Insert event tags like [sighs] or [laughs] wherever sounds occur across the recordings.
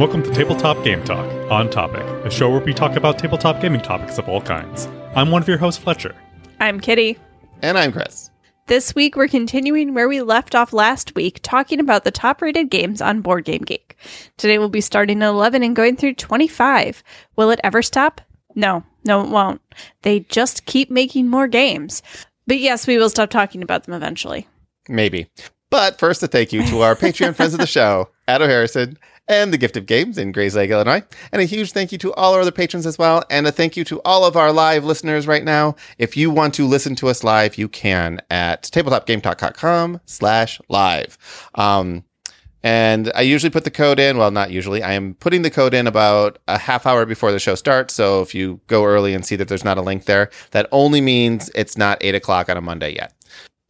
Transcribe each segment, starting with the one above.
welcome to Tabletop Game Talk on Topic, a show where we talk about tabletop gaming topics of all kinds. I'm one of your hosts, Fletcher. I'm Kitty. And I'm Chris. This week, we're continuing where we left off last week, talking about the top rated games on Board Game Geek. Today, we'll be starting at 11 and going through 25. Will it ever stop? No, no, it won't. They just keep making more games. But yes, we will stop talking about them eventually. Maybe. But first, a thank you to our Patreon friends of the [laughs] show, Addo Harrison and the Gift of Games in Grayslake, Illinois. And a huge thank you to all our other patrons as well. And a thank you to all of our live listeners right now. If you want to listen to us live, you can at tabletopgametalk.com slash live. Um, and I usually put the code in. Well, not usually. I am putting the code in about a half hour before the show starts. So if you go early and see that there's not a link there, that only means it's not eight o'clock on a Monday yet.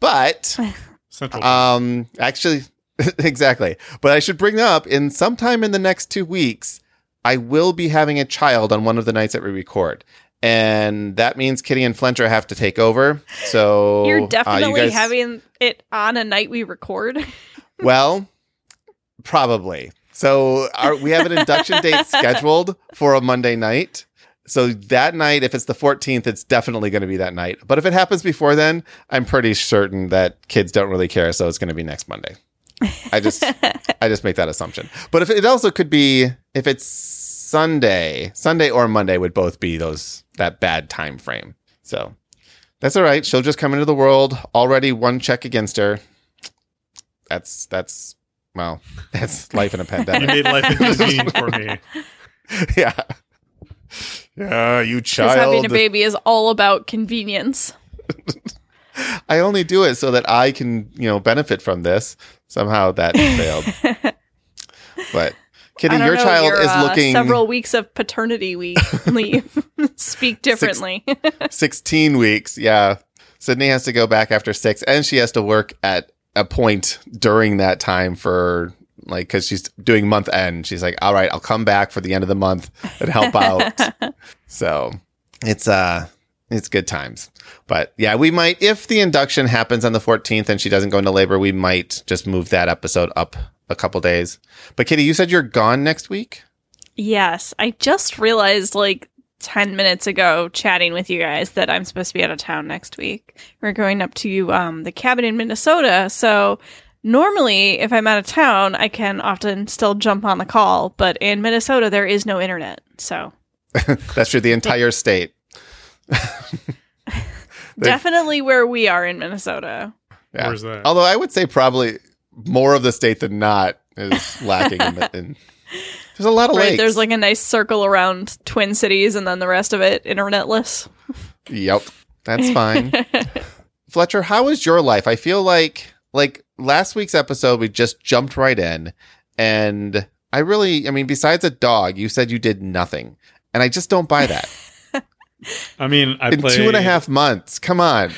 But [laughs] Central. um, actually, [laughs] exactly. But I should bring up in sometime in the next two weeks, I will be having a child on one of the nights that we record. And that means Kitty and Fletcher have to take over. So You're uh, you definitely guys- having it on a night we record. [laughs] well, probably. So our, we have an induction [laughs] date scheduled for a Monday night. So that night, if it's the 14th, it's definitely going to be that night. But if it happens before then, I'm pretty certain that kids don't really care. So it's going to be next Monday. I just, I just make that assumption. But if it also could be, if it's Sunday, Sunday or Monday would both be those, that bad time frame. So that's all right. She'll just come into the world already one check against her. That's, that's, well, [laughs] that's life in a pandemic. you made life [laughs] inconvenient for me. yeah. Yeah, you Because having a baby is all about convenience. [laughs] I only do it so that I can, you know, benefit from this. Somehow that [laughs] failed. But Kitty, your know, child your, is uh, looking several weeks of paternity week [laughs] leave. [laughs] Speak differently. 16 weeks. Yeah. Sydney has to go back after six and she has to work at a point during that time for like, cause she's doing month end. She's like, all right, I'll come back for the end of the month and help out. so it's, uh, it's good times. But yeah, we might, if the induction happens on the 14th and she doesn't go into labor, we might just move that episode up a couple days. But Kitty, you said you're gone next week? Yes, I just realized like 10 minutes ago chatting with you guys that I'm supposed to be out of town next week. We're going up to um, the cabin in Minnesota. So normally, if I'm out of town, I can often still jump on the call. But in Minnesota, there is no internet. So [laughs] That's true. The entire state. [laughs] definitely where we are in Minnesota. Yeah. Where's that? Although I would say probably more of the state than not is lacking in, in [laughs] there's a lot of Right? lakes. There's like a nice circle around Twin Cities and then the rest of it internetless. Yep. That's fine. [laughs] Fletcher, how is your life? I feel like like last week's episode we just jumped right in and I really I mean besides a dog, you said you did nothing. And I just don't buy that. I mean, I in play two and a half months. Come on.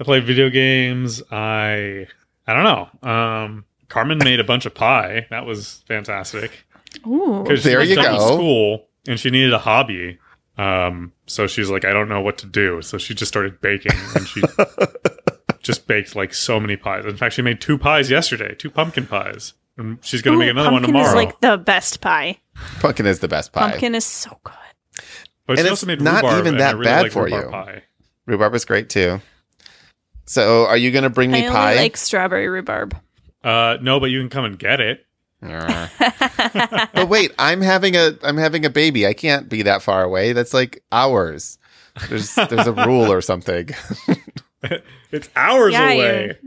I play video games. I I don't know. Um, Carmen made a bunch of pie. That was fantastic. Ooh. Because There you go. School and she needed a hobby. Um, so she's like, I don't know what to do. So she just started baking and she [laughs] just baked like so many pies. In fact, she made two pies yesterday, two pumpkin pies. And she's gonna Ooh, make another one pumpkin tomorrow. is like the best pie. Pumpkin is the best pie. Pumpkin is so good. But she and also it's made not rhubarb, even that really bad like for you. Pie. Rhubarb is great too. So are you gonna bring I me only pie? like strawberry rhubarb. Uh, no, but you can come and get it. [laughs] but wait, I'm having a I'm having a baby. I can't be that far away. That's like hours. There's there's a rule or something. [laughs] It's hours Yeah, away.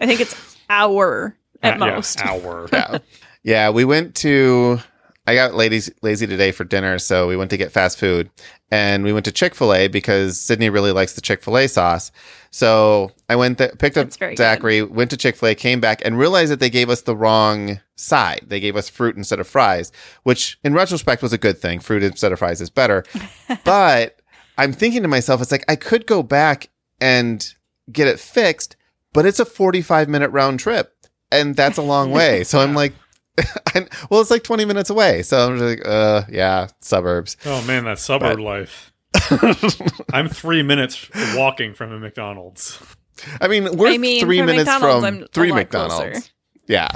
I think it's hour at Uh, yeah, most. hour. yeah. Yeah, we went to I got lazy lazy today for dinner, so we went to get fast food. And we went to Chick-fil-A because Sydney really likes the Chick-fil-A sauce. So I went th- picked up That's good. Zachary, went to Chick-fil-A, came back and realized that they gave us the wrong side. They gave us fruit instead of fries, which in retrospect was a good thing. Fruit instead of fries is better. [laughs] but I'm thinking to myself, it's like I could go back and get it fixed, but it's a 45 minute round trip. And that's a long way. So I'm like, [laughs] well, it's like 20 minutes away. So I'm just like, uh, yeah, suburbs. Oh man, that suburb life. [laughs] I'm three minutes walking from a McDonald's. I mean, we're I mean, three from minutes McDonald's, from I'm three McDonald's. closer. Yeah.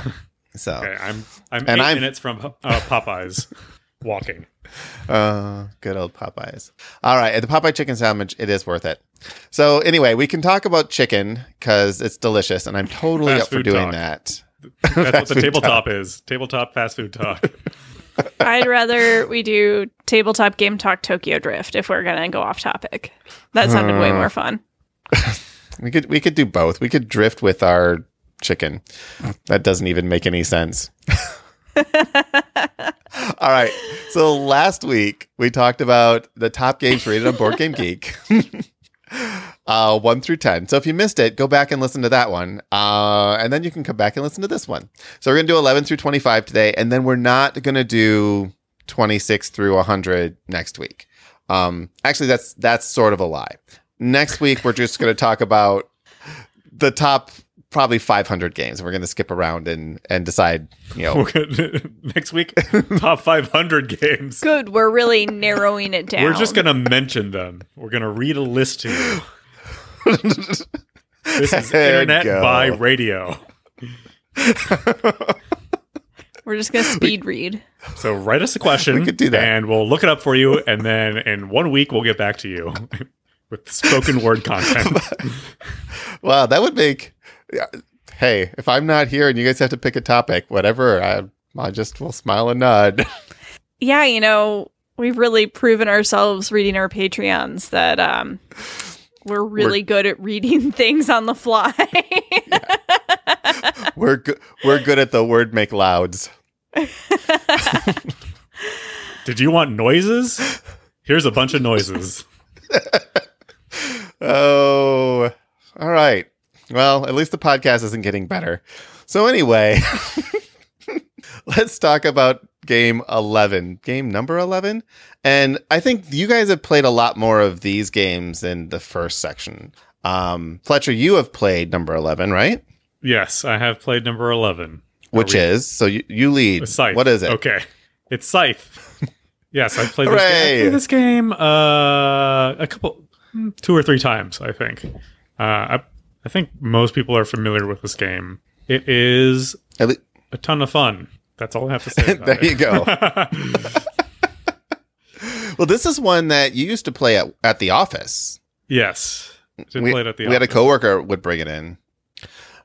So, Okay, I'm I'm And 8 I'm- minutes from uh, Popeyes walking. [laughs] uh, good old Popeyes. All right, the Popeye chicken sandwich, it is worth it. So, anyway, we can talk about chicken because it's delicious, and I'm totally Fast up for doing talk. that. That's what the food tabletop is. Tabletop fast food talk. [laughs] I'd rather we do tabletop game talk Tokyo Drift if we're gonna go off topic. That sounded way Uh. more fun. [laughs] We could we could do both. We could drift with our chicken. That doesn't even make any sense. [laughs] All right. So last week we talked about the top games rated on Board Game Geek. Uh, one through ten. So if you missed it, go back and listen to that one. Uh, and then you can come back and listen to this one. So we're gonna do eleven through twenty-five today, and then we're not gonna do twenty-six through hundred next week. Um, actually, that's that's sort of a lie. Next week we're just gonna talk about the top probably 500 games. We're going to skip around and and decide, you know, [laughs] Next week, top 500 games. Good, we're really narrowing it down. We're just gonna mention them. We're gonna read a list to you. [laughs] This is There internet go. by radio. we're just gonna speed read. So write us a question. We could do that. and we'll look it up for you. And then in one week, we'll get back to you with spoken word content. [laughs] wow, that would make yeah, Hey, if I'm not here and you guys have to pick a topic, whatever, I I just will smile and nod. Yeah, you know, we've really proven ourselves reading our Patreons that um we're really good at reading [laughs] things on the fly. [laughs] we're go- we're good at the word make louds. [laughs] Did you want noises? Here's a bunch of noises. Oh, all right. Well, at least the podcast isn't getting better. So anyway, let's talk about game 11, game number 11. And I think you guys have played a lot more of these games in the first section. Um, Fletcher, you have played number 11, right? Yes, I have played number 11. Which we- is, so you, you lead. Scythe. What is it? Okay. It's Scythe. [laughs] yes, I've played this game. I played this game uh, a couple, two or three times, I think. Uh, I, I think most people are familiar with this game. It is a ton of fun. That's all I have to say. [laughs] There it. you go. [laughs] well, this is one that you used to play at, at the office. yes. We, play it at the we had a office. coworker would bring it in.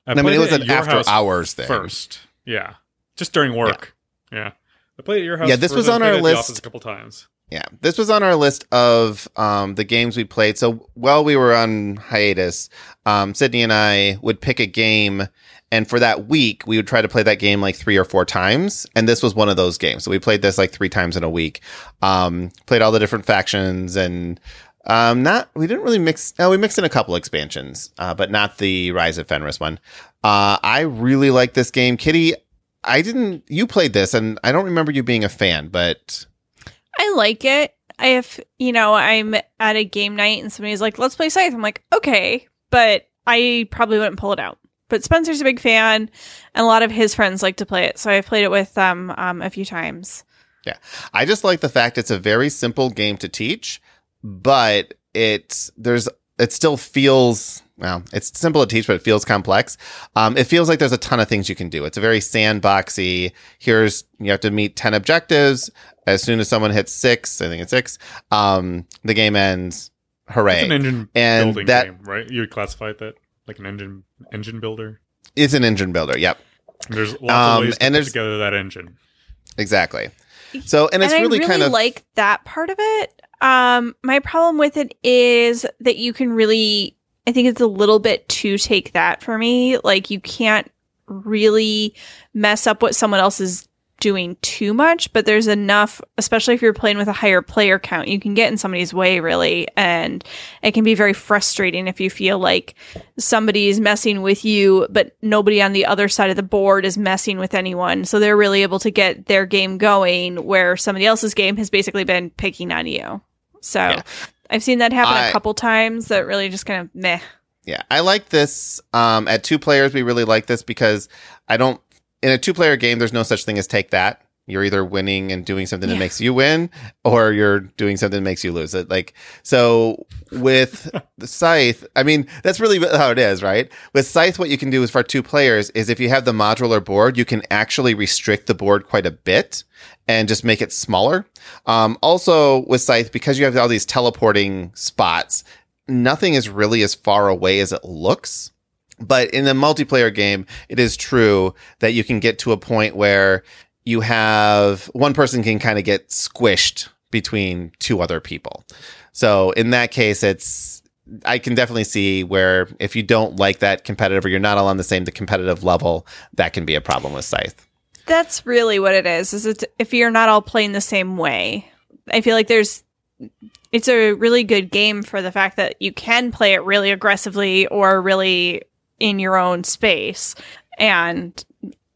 I, I mean, it was an after hours thing. first. Yeah, just during work. Yeah, I played at your house. Yeah, this was on our list. office a couple times. Yeah, this was on our list of um, the games we played. So while we were on hiatus, um, Sydney and I would pick a game, and for that week, we would try to play that game like three or four times. And this was one of those games. So we played this like three times in a week. Um, played all the different factions, and um, not we didn't really mix. No, we mixed in a couple expansions, uh, but not the Rise of Fenris one. Uh, I really like this game, Kitty. I didn't. You played this, and I don't remember you being a fan, but I like it. If, you know, I'm at a game night and somebody's like, let's play Scythe, I'm like, okay, but I probably wouldn't pull it out. But Spencer's a big fan, and a lot of his friends like to play it. So I've played it with them um, a few times. Yeah. I just like the fact it's a very simple game to teach, but it's there's it still feels well, it's simple to teach, but it feels complex. Um, it feels like there's a ton of things you can do. It's a very sandboxy. Here's you have to meet ten objectives. As soon as someone hits six, I think it's six, um, the game ends. Hooray! It's an engine And building that- game, right? You would classify it that like an engine engine builder. It's an engine builder. Yep, And there's lots Um, of ways to and put there's- together that engine. exactly. So, and it's and really, I really kind of like that part of it. Um, my problem with it is that you can really, I think it's a little bit too take that for me. Like you can't really mess up what someone else is doing too much, but there's enough, especially if you're playing with a higher player count, you can get in somebody's way really. And it can be very frustrating if you feel like somebody is messing with you, but nobody on the other side of the board is messing with anyone. So they're really able to get their game going where somebody else's game has basically been picking on you. So Yeah. I've seen that happen I- a couple times that really just kind of meh. Yeah, I like this. Um, at two players, we really like this because I don't. In a two-player game, there's no such thing as take that. You're either winning and doing something that Yeah. makes you win, or you're doing something that makes you lose. It like so with [laughs] the scythe. I mean, that's really how it is, right? With scythe, what you can do is for two players is if you have the modular board, you can actually restrict the board quite a bit and just make it smaller. Um, also with scythe, because you have all these teleporting spots, nothing is really as far away as it looks. But in a multiplayer game, it is true that you can get to a point where you have one person can kind of get squished between two other people. So in that case, it's I can definitely see where if you don't like that competitive or you're not all on the same the competitive level, that can be a problem with Scythe. That's really what it is. Is it if you're not all playing the same way? I feel like there's it's a really good game for the fact that you can play it really aggressively or really in your own space and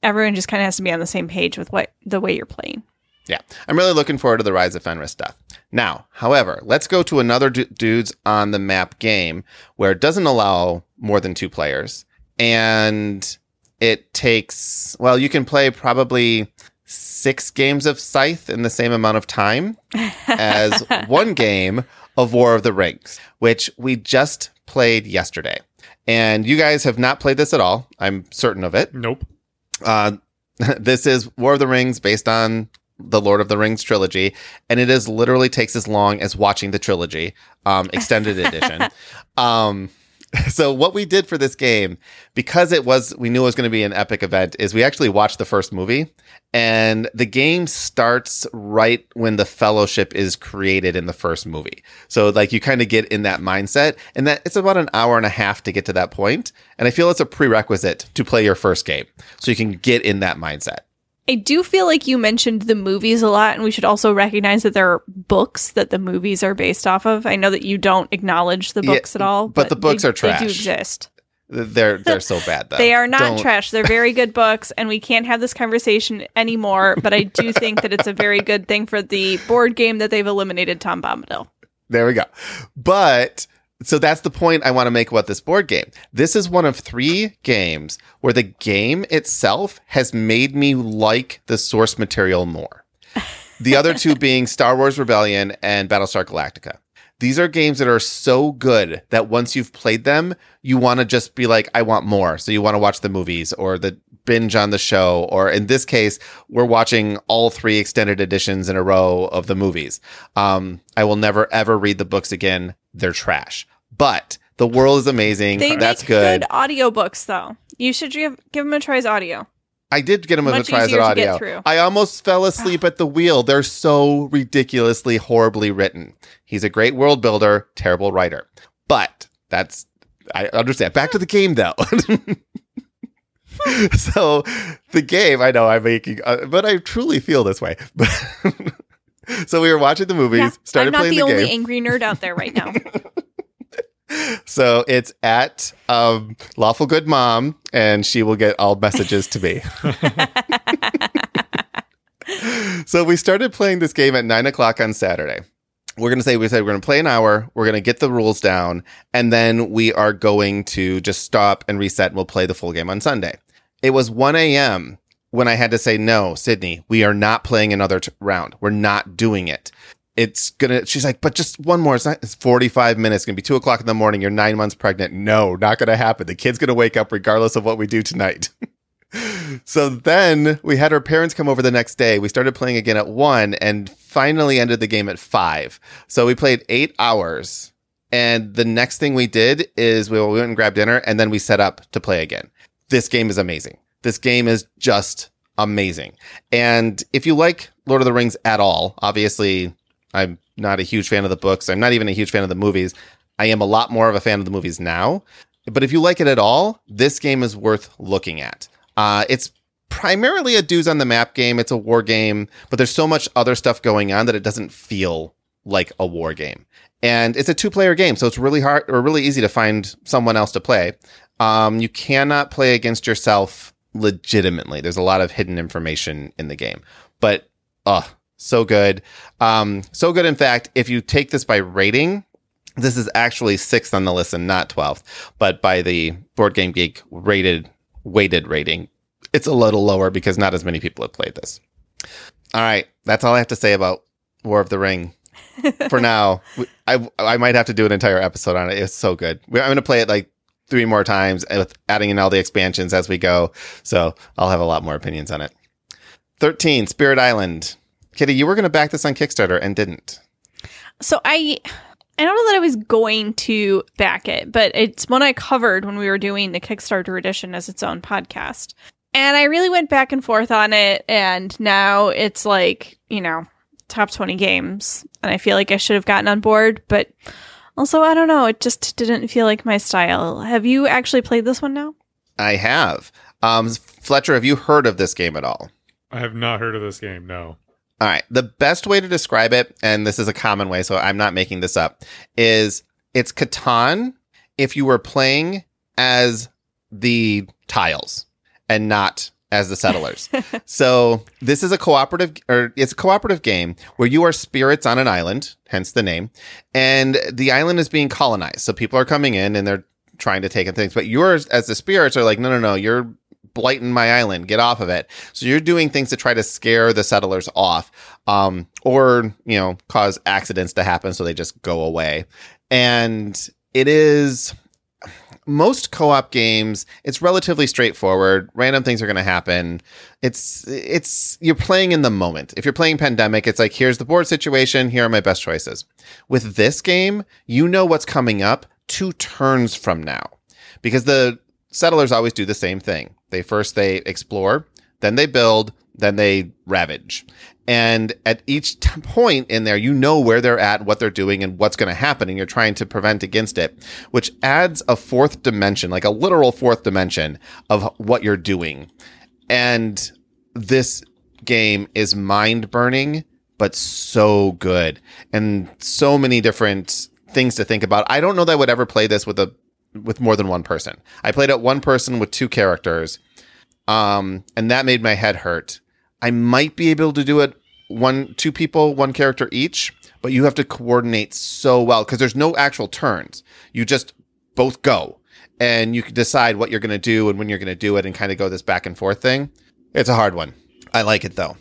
everyone just kind of has to be on the same page with what the way you're playing. Yeah, I'm really looking forward to the Rise of Fenris stuff. Now, however, let's go to another du- dudes on the map game where it doesn't allow more than two players, and it takes well, you can play probably six games of Scythe in the same amount of time [laughs] as one game of War of the Rings, which we just played yesterday. And you guys have not played this at all. I'm certain of it. Nope. Uh, [laughs] this is War of the Rings based on the Lord of the Rings trilogy, and it is literally takes as long as watching the trilogy, um, extended edition. [laughs] Um, [laughs] so what we did for this game, because it was we knew it was going to be an epic event, is we actually watched the first movie, and the game starts right when the Fellowship is created in the first movie. So like you kind of get in that mindset, and that it's about an hour and a half to get to that point, and I feel it's a prerequisite to play your first game, so you can get in that mindset. I do feel like you mentioned the movies a lot, and we should also recognize that there are books that the movies are based off of. I know that you don't acknowledge the Yeah, books at all, but the books they, are They do exist. They're [laughs] they're so bad though. They are not Don't- trash. They're very good [laughs] books, and we can't have this conversation anymore. But I do think that it's a very good thing for the board game that they've eliminated Tom Bombadil. There we go. But so that's the point I want to make about this board game. This is one of three games where the game itself has made me like the source material more. The other two [laughs] being Star Wars Rebellion and Battlestar Galactica. These are games that are so good that once you've played them, you want to just be like, I want more. So you want to watch the movies or the binge on the show. Or in this case, we're watching all three extended editions in a row of the movies. Um, I will never ever read the books again. They're trash. But the world is amazing. They That's make good. good audiobooks, though. You should give, give them a try as audio. I did get them as a try as easier to get audio. I almost fell asleep at the wheel. They're so ridiculously horribly written. He's a great world builder, terrible writer. But that's I understand. Back to the game though. [laughs] so the game, I know I'm making, uh, but I truly feel this way. [laughs] so we were watching the movies, Yeah, started I'm not playing the, the, only game. angry nerd out there right now. [laughs] So it's at um, Lawful Good Mom, and she will get all messages to me. so we started playing this game at nine o'clock on Saturday. We're gonna say we said we're gonna play an hour. We're gonna get the rules down, and then we are going to just stop and reset. and We'll play the full game on Sunday. It was one a.m. when I had to say no, Sydney. We are not playing another t- round. We're not doing it it's gonna she's like but just one more. It's not it's 45 minutes. It's gonna be two o'clock in the morning. You're nine months pregnant. No not gonna happen. The kid's gonna wake up regardless of what we do tonight. [laughs] So then we had our parents come over the next day. We started playing again at one and finally ended the game at five. So we played eight hours. And the next thing we did is we went and grabbed dinner and then we set up to play again. This game is amazing. This game is just amazing. And if you like lord of the rings at all obviously I'm not a huge fan of the books. I'm not even a huge fan of the movies. I am a lot more of a fan of the movies now. But if you like it at all, this game is worth looking at. Uh, it's primarily a dudes on the map game. It's a war game, but there's so much other stuff going on that it doesn't feel like a war game. And it's a two player game, so it's really hard or really easy to find someone else to play. Um, you cannot play against yourself legitimately. There's a lot of hidden information in the game, but uh, so good. Um, so good, in fact, if you take this by rating, this is actually sixth on the list and not 12th, but by the Board Game Geek rated, weighted rating, it's a little lower because not as many people have played this. All right, that's all I have to say about War of the Ring. For [laughs] now, I I might have to do an entire episode on it. It's so good. I'm going to play it like three more times with adding in all the expansions as we go. So I'll have a lot more opinions on it. 13, Spirit Island. Kitty, you were going to back this on Kickstarter and didn't. So I I don't know that I was going to back it, but it's one I covered when we were doing the Kickstarter edition as its own podcast. And I really went back and forth on it and now it's like, you know, top 20 games and I feel like I should have gotten on board, but also I don't know, it just didn't feel like my style. Have you actually played this one now? I have. Um, Fletcher, have you heard of this game at all? I have not heard of this game. No. All right. The best way to describe it, and this is a common way, so I'm not making this up, is it's Catan if you were playing as the tiles and not as the settlers. [laughs] so this is a cooperative, or it's a cooperative game where you are spirits on an island, hence the name, and the island is being colonized. So people are coming in and they're trying to take in things, but yours as the spirits are like, no, no, no, you're blighting my island. Get off of it. So you're doing things to try to scare the settlers off, um, or you know, cause accidents to happen so they just go away. And it is most co-op games. It's relatively straightforward. Random things are going to happen. It's it's you're playing in the moment. If you're playing Pandemic, it's like here's the board situation. Here are my best choices. With this game, you know what's coming up two turns from now because the settlers always do the same thing. They first they explore, then they build, then they ravage. And at each t- point in there, you know where they're at, what they're doing, and what's going to happen, and you're trying to prevent against it, which adds a fourth dimension, like a literal fourth dimension of what you're doing. And this game is mind burning, but so good, and so many different things to think about. I don't know that I would ever play this with a with more than one person. I played it one person with two characters, um, and that made my head hurt. I might be able to do it one, two people, one character each, but you have to coordinate so well because there's no actual turns. You just both go, and you can decide what you're going to do and when you're going to do it, and kind of go this back and forth thing. It's a hard one. I like it though.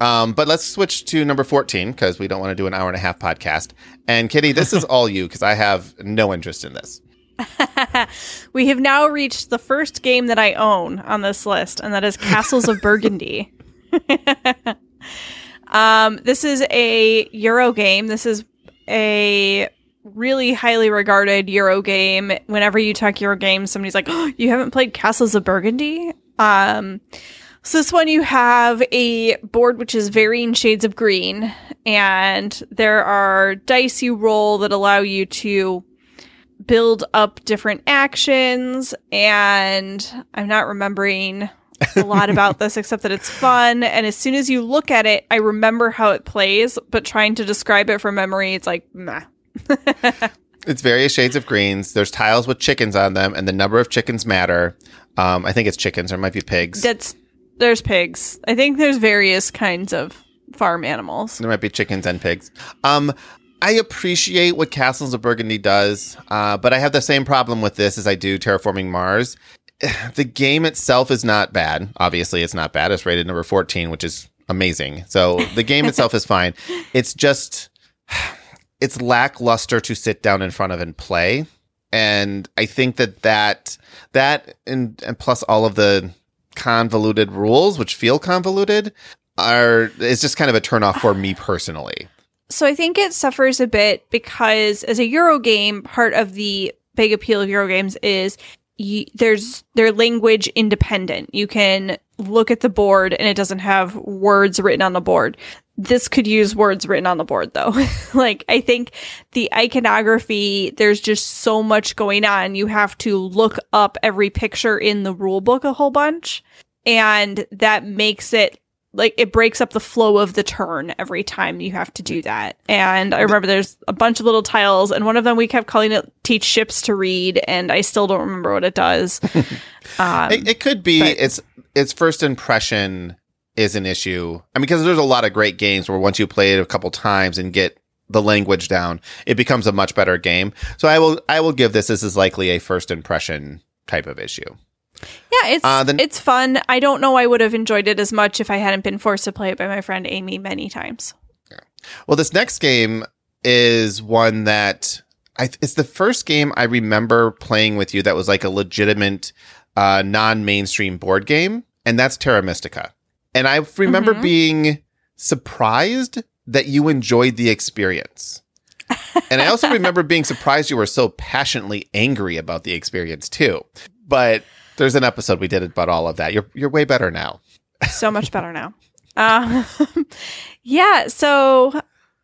Um, but let's switch to number 14 because we don't want to do an hour and a half podcast. And Kitty, this is all you because I have no interest in this. [laughs] we have now reached the first game that I own on this list, and that is Castles of Burgundy. [laughs] um, this is a Euro game. This is a really highly regarded Euro game. Whenever you talk Euro games, somebody's like, oh, "You haven't played Castles of Burgundy?" Um, so this one you have a board which is varying shades of green, and there are dice you roll that allow you to build up different actions and I'm not remembering a lot [laughs] about this except that it's fun and as soon as you look at it I remember how it plays but trying to describe it from memory it's like nah. [laughs] it's various shades of greens. There's tiles with chickens on them and the number of chickens matter. Um, I think it's chickens or it might be pigs. That's there's pigs. I think there's various kinds of farm animals. There might be chickens and pigs. Um, I appreciate what Castles of Burgundy does, uh, but I have the same problem with this as I do Terraforming Mars. [sighs] The game itself is not bad. Obviously, it's not bad. It's rated number 14, which is amazing. So the game [laughs] itself is fine. It's just, [sighs] it's lackluster to sit down in front of and play. And I think that that, that and, and plus all of the convoluted rules, which feel convoluted, are, is just kind of a turnoff for me personally. So I think it suffers a bit because as a Euro game, part of the big appeal of Euro games is there's they're language independent. You can look at the board and it doesn't have words written on the board. This could use words written on the board though. [laughs] like I think the iconography, there's just so much going on. You have to look up every picture in the rule book a whole bunch. And that makes it like it breaks up the flow of the turn every time you have to do that. And I remember there's a bunch of little tiles, and one of them we kept calling it "teach ships to read," and I still don't remember what it does. um, [laughs] it, it, could be but, its its first impression is an issue. I mean, because there's a lot of great games where once you play it a couple times and get the language down, it becomes a much better game. So I will I will give this this is likely a first impression type of issue. Yeah, it's Uh, then- it's fun. I don't know I would have enjoyed it as much if I hadn't been forced to play it by my friend Amy many times. Well, this next game is one that I, it's the first game I remember playing with you that was like a legitimate uh, non-mainstream board game, and that's Terra Mystica. And I remember Mhm. being surprised that you enjoyed the experience. and I also [laughs] remember being surprised you were so passionately angry about the experience too. But there's an episode we did about all of that. You're you're way better now. so much better now. Um, [laughs] yeah, so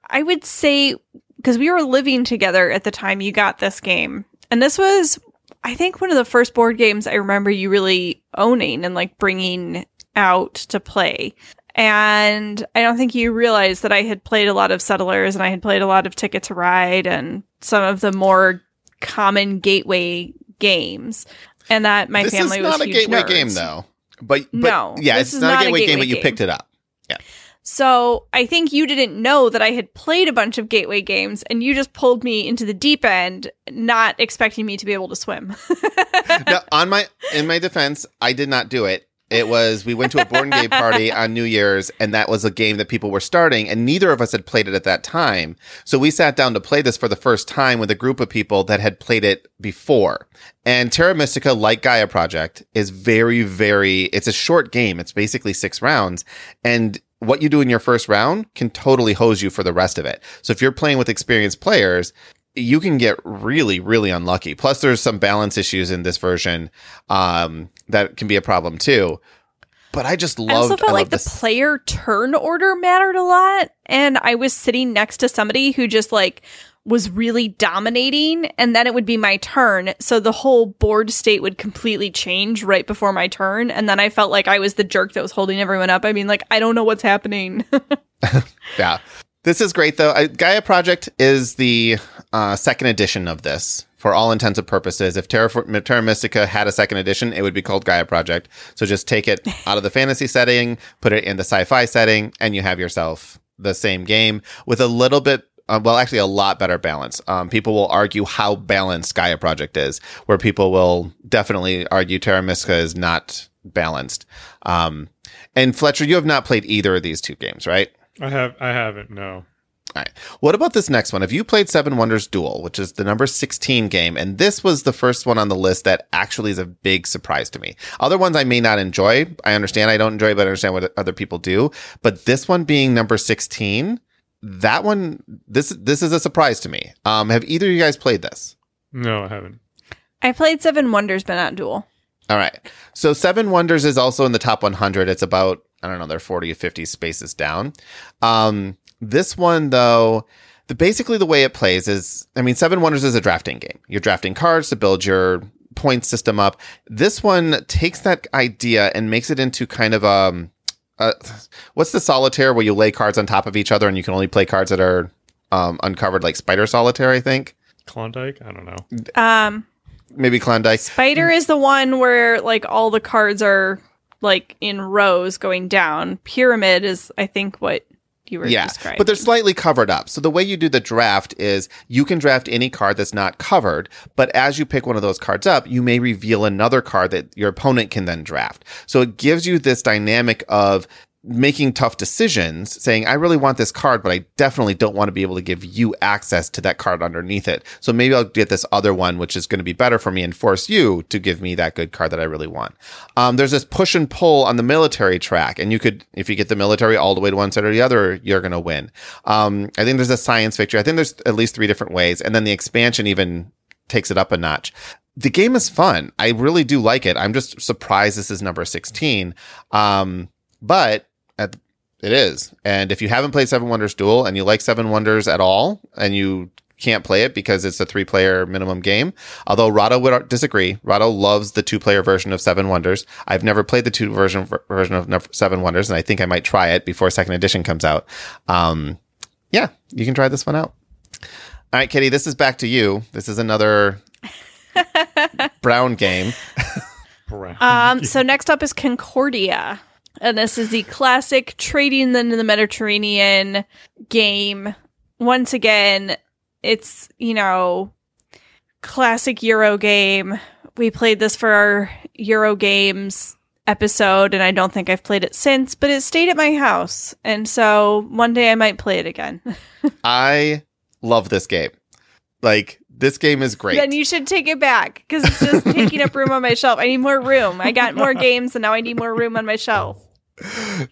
I would say because we were living together at the time you got this game, and this was, I think, one of the first board games I remember you really owning and like bringing out to play. And I don't think you realized that I had played a lot of Settlers and I had played a lot of Ticket to Ride and some of the more common gateway games, and that my this family is was not a huge gateway nerds. game though. But, but No, yeah, this it's is not, not a a gateway, game, gateway but you game. picked it up. Yeah. So I think you didn't know that I had played a bunch of gateway games and you just pulled me into the deep end, not expecting me to be able to swim. [laughs] no, on my in my defense, I did not do it. It was we went to a board game party [laughs] on New Year's, and that was a game that people were starting, and neither of us had played it at that time. So we sat down to play this for the first time with a group of people that had played it before. And Terra Mystica, like Gaia Project, is very, very. It's a short game. It's basically six rounds, and what you do in your first round can totally hose you for the rest of it. So if you're playing with experienced players, you can get really, really unlucky. Plus, there's some balance issues in this version um, that can be a problem too. But I just loved. I also felt I like the this- player turn order mattered a lot. And I was sitting next to somebody who just like was really dominating. And then it would be my turn. So the whole board state would completely change right before my turn. And then I felt like I was the jerk that was holding everyone up. I mean, like, I don't know what's happening. [laughs] [laughs] Yeah. This is great though. I, Gaia Project is the uh, second edition of this for all intents and purposes. If Terra, Terra Mystica had a second edition, it would be called Gaia Project. So just take it [laughs] out of the fantasy setting, put it in the sci-fi setting, and you have yourself the same game with a little bit uh, well, actually, a lot better balance. Um, people will argue how balanced Gaia Project is, where people will definitely argue Terra Mystica is not balanced. Um, and Fletcher, you have not played either of these two games, right? I have I haven't no. All right. What about this next one? Have you played Seven Wonders Duel, which is the number 16 game? And this was the first one on the list that actually is a big surprise to me. Other ones I may not enjoy. I understand I don't enjoy, but I understand what other people do. But this one being number 16, that one, this, this is a surprise to me. Um, have either of you guys played this? No, I haven't. I played Seven Wonders, but not Duel. All right. So Seven Wonders is also in the top 100. It's about, I don't know, they're 40 or 50 spaces down. Um, this one, though, the basically the way it plays is, I mean, Seven Wonders is a drafting game. You're drafting cards to build your point system up. This one takes that idea and makes it into kind of a, uh, what's the solitaire where you lay cards on top of each other and you can only play cards that are um, uncovered, like Spider Solitaire, I think. Klondike? I don't know. Um, Maybe Klondike. Spider is the one where like all the cards are like in rows going down. Pyramid is, I think, what you were yeah, describing. but they're slightly covered up. So the way you do the draft is you can draft any card that's not covered, but as you pick one of those cards up, you may reveal another card that your opponent can then draft. So it gives you this dynamic of making tough decisions, saying, I really want this card, but I definitely don't want to be able to give you access to that card underneath it. So maybe I'll get this other one, which is going to be better for me and force you to give me that good card that I really want. Um, there's this push and pull on the military track, and you could, if you get the military all the way to one side or the other, you're going to win. Um, I think there's a science victory. I think there's at least three different ways, and then the expansion even takes it up a notch. The game is fun. I really do like it. I'm just surprised this is number 16. Um, but at, it is. And if you haven't played Seven Wonders Duel and you like Seven Wonders at all, and you can't play it because it's a three player minimum game. Although Rado would disagree. Rado loves the two player version of Seven Wonders. I've never played the two version version of Seven Wonders, and I think I might try it before second edition comes out. Um, yeah, you can try this one out. All right, Kitty, this is back to you. This is another [laughs] brown game. Brown. Um, so next up is Concordia. And this is the classic trading in the Mediterranean game. Once again, it's, you know, classic Euro game. We played this for our Euro Games episode, and I don't think I've played it since, but it stayed at my house. And so one day I might play it again. [laughs] I love this game. Like, this game is great. Then you should take it back because it's just [laughs] taking up room on my shelf. I need more room. I got more games, and now I need more room on my shelf.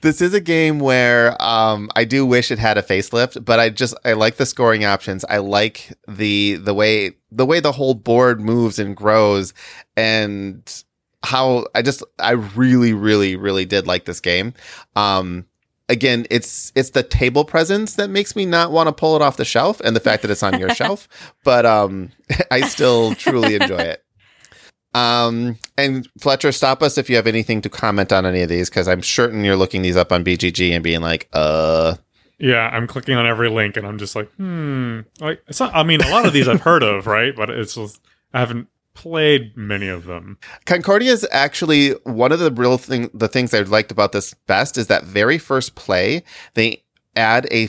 This is a game where um, I do wish it had a facelift, but I just I like the scoring options. I like the the way the way the whole board moves and grows, and how I just I really really really did like this game. Um, again, it's it's the table presence that makes me not want to pull it off the shelf, and the fact that it's on your [laughs] shelf. But um, [laughs] I still truly enjoy it. Um, and Fletcher, stop us if you have anything to comment on any of these, because I'm certain you're looking these up on BGG and being like, uh. Yeah, I'm clicking on every link and I'm just like, hmm. Like, it's not, I mean, a lot of these I've heard of, [laughs] right? But it's just, I haven't played many of them. Concordia is actually one of the real thing. The things I liked about this best is that very first play they add a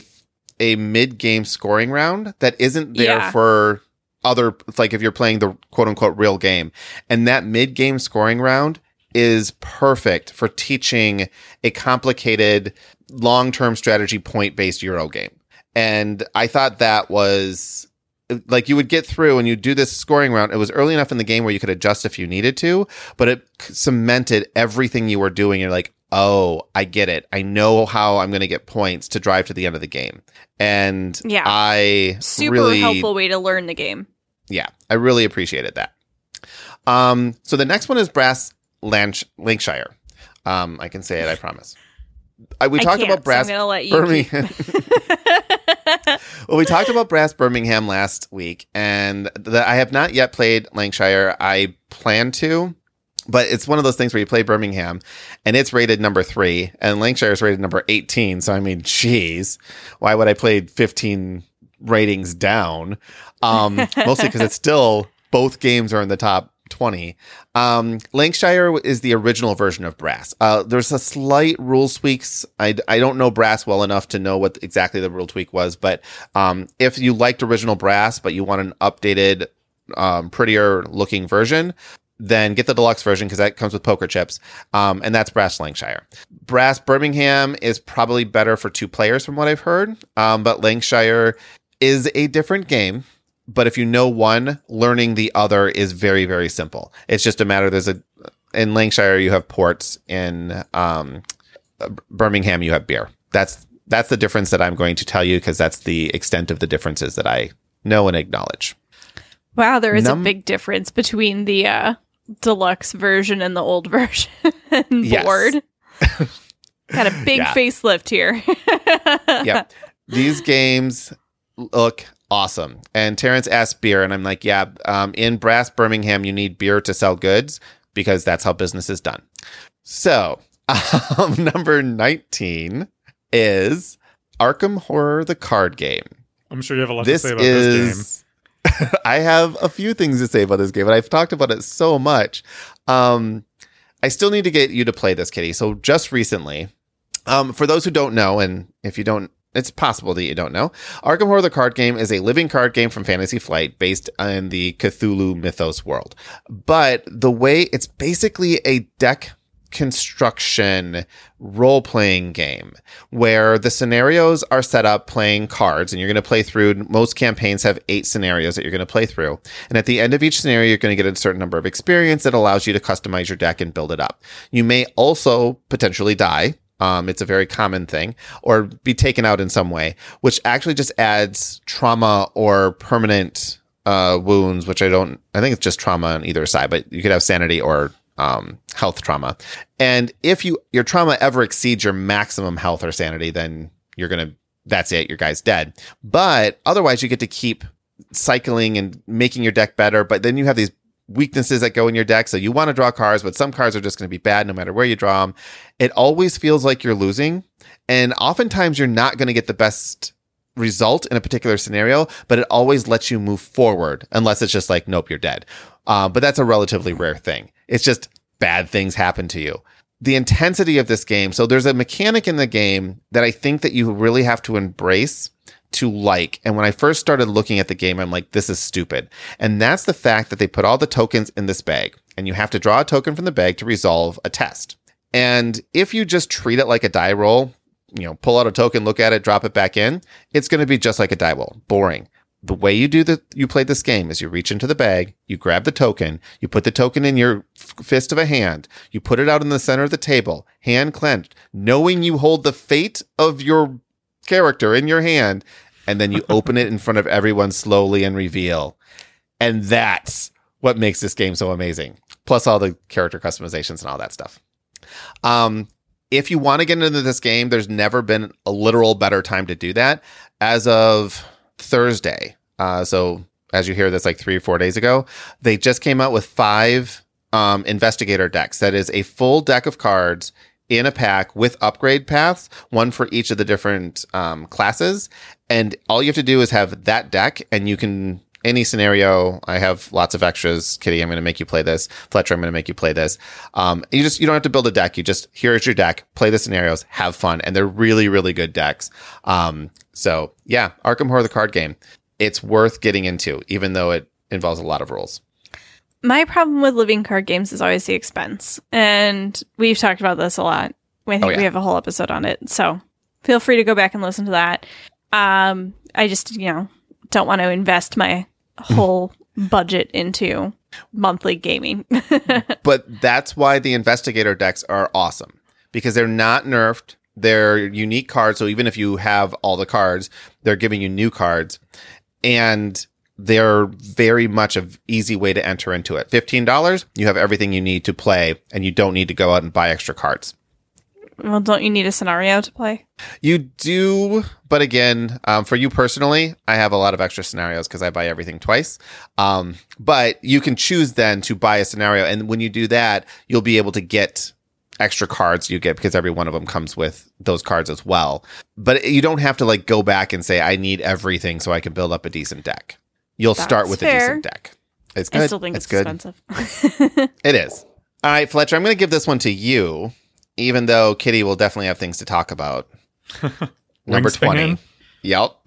a mid game scoring round that isn't there Yeah. for other. Like if you're playing the quote unquote real game, and that mid game scoring round is perfect for teaching a complicated long term strategy point based Euro game. And I thought that was like you would get through and you do this scoring round. It was early enough in the game where you could adjust if you needed to, but it cemented everything you were doing. You're like, oh, I get it. I know how I'm going to get points to drive to the end of the game. And Yeah. I Super really, helpful way to learn the game. Yeah, I really appreciated that. Um, so the next one is Brass Lanch- Lancashire. Um, I can say it, I promise. I, we I talked about Brass So I'm let you. Birmingham. [laughs] well, we talked about Brass Birmingham last week, and the, I have not yet played Lancashire. I plan to, but it's one of those things where you play Birmingham, and it's rated number three, and Lancashire is rated number eighteen. So I mean, geez, why would I play fifteen ratings down? Um, mostly because it's still both games are in the top 20. Um, Lancashire is the original version of Brass. Uh, there's a slight rule tweaks. I, I don't know Brass well enough to know what exactly the rule tweak was, but um, if you liked original Brass, but you want an updated, um, prettier looking version, then get the deluxe version because that comes with poker chips. Um, and that's Brass Lancashire. Brass Birmingham is probably better for two players from what I've heard. Um, but Lancashire is a different game. But if you know one, learning the other is very, very simple. It's just a matter. There's a in Lancashire you have ports. In um, Birmingham you have beer. That's that's the difference that I'm going to tell you because that's the extent of the differences that I know and acknowledge. wow, there is Num- a big difference between the uh, deluxe version and the old [laughs] version board. [laughs] Got a big Yeah. facelift here. [laughs] yep. These games look awesome. And Terrence asked beer, and I'm like, yeah, um, in Brass Birmingham, you need beer to sell goods because that's how business is done. So, [laughs] um, number 19 is Arkham Horror, the card game. I'm sure you have a lot This to say about this game. is. [laughs] I have a few things to say about this game, and I've talked about it so much. Um, I still need to get you to play this, Kitty. So just recently, um, for those who don't know, and if you don't, it's possible that you don't know, Arkham Horror the card game is a living card game from Fantasy Flight based in the Cthulhu mythos world. But the way it's basically a deck construction role playing game where the scenarios are set up playing cards and you're going to play through most campaigns have eight scenarios that you're going to play through. And at the end of each scenario you're going to get a certain number of experience that allows you to customize your deck and build it up. You may also potentially die um, it's a very common thing, or be taken out in some way, which actually just adds trauma or permanent uh, wounds, which I don't, I think it's just trauma on either side, but you could have sanity or um, health trauma. And if you your trauma ever exceeds your maximum health or sanity, then you're gonna that's it, your guy's dead. But otherwise, you get to keep cycling and making your deck better. But then you have these weaknesses that go in your deck. So you want to draw cards, but some cards are just going to be bad no matter where you draw them. It always feels like you're losing. And oftentimes you're not going to get the best result in a particular scenario, but it always lets you move forward unless it's just like, nope, you're dead. Uh, but that's a relatively rare thing. It's just bad things happen to you. The intensity of this game. So there's a mechanic in the game that I think that you really have to embrace to like. And when I first started looking at the game, I'm like, this is stupid. And that's the fact that they put all the tokens in this bag. and you have to draw a token from the bag to resolve a test. And if you just treat it like a die roll, you know, pull out a token, look at it, drop it back in, it's going to be just like a die roll, boring. The way you do the you play this game is you reach into the bag, you grab the token, you put the token in your fist of a hand, you put it out in the center of the table, hand clenched, knowing you hold the fate of your character in your hand, and then you open it in front of everyone slowly and reveal. And that's what makes this game so amazing. Plus all the character customizations and all that stuff. Um, if you want to get into this game, there's never been a literal better time to do that. As of Thursday, uh, so as you hear this, like three or four days ago, they just came out with five um, investigator decks. That is a full deck of cards in a pack with upgrade paths, one for each of the different um, classes. And all you have to do is have that deck, and you can any scenario. I have lots of extras. Kitty, I'm going to make you play this. Fletcher, I'm going to make you play this. Um, you just you don't have to build a deck. You just here's your deck. Play the scenarios. Have fun, and they're really really good decks. Um, so yeah, Arkham Horror the card game. It's worth getting into, even though it involves a lot of rules. My problem with living card games is always the expense. And we've talked about this a lot. I think Oh, yeah. we have a whole episode on it. So feel free to go back and listen to that. Um, I just, you know, don't want to invest my [laughs] whole budget into monthly gaming. [laughs] but that's why the investigator decks are awesome because they're not nerfed. They're unique cards. So even if you have all the cards, they're giving you new cards and they're very much a easy way to enter into it. $15, you have everything you need to play and you don't need to go out and buy extra cards. well, don't you need a scenario to play? You do, but again, um, for you personally, I have a lot of extra scenarios because I buy everything twice. Um, but you can choose then to buy a scenario, and when you do that, you'll be able to get extra cards you get because every one of them comes with those cards as well. But you don't have to like go back and say I need everything so I can build up a decent deck. You'll start with fair. a decent deck. It's good. I still think it's it's, good. expensive. [laughs] It is. All right, Fletcher, I'm going to give this one to you, even though Kitty will definitely have things to talk about. [laughs] Number 20. Yep. [laughs]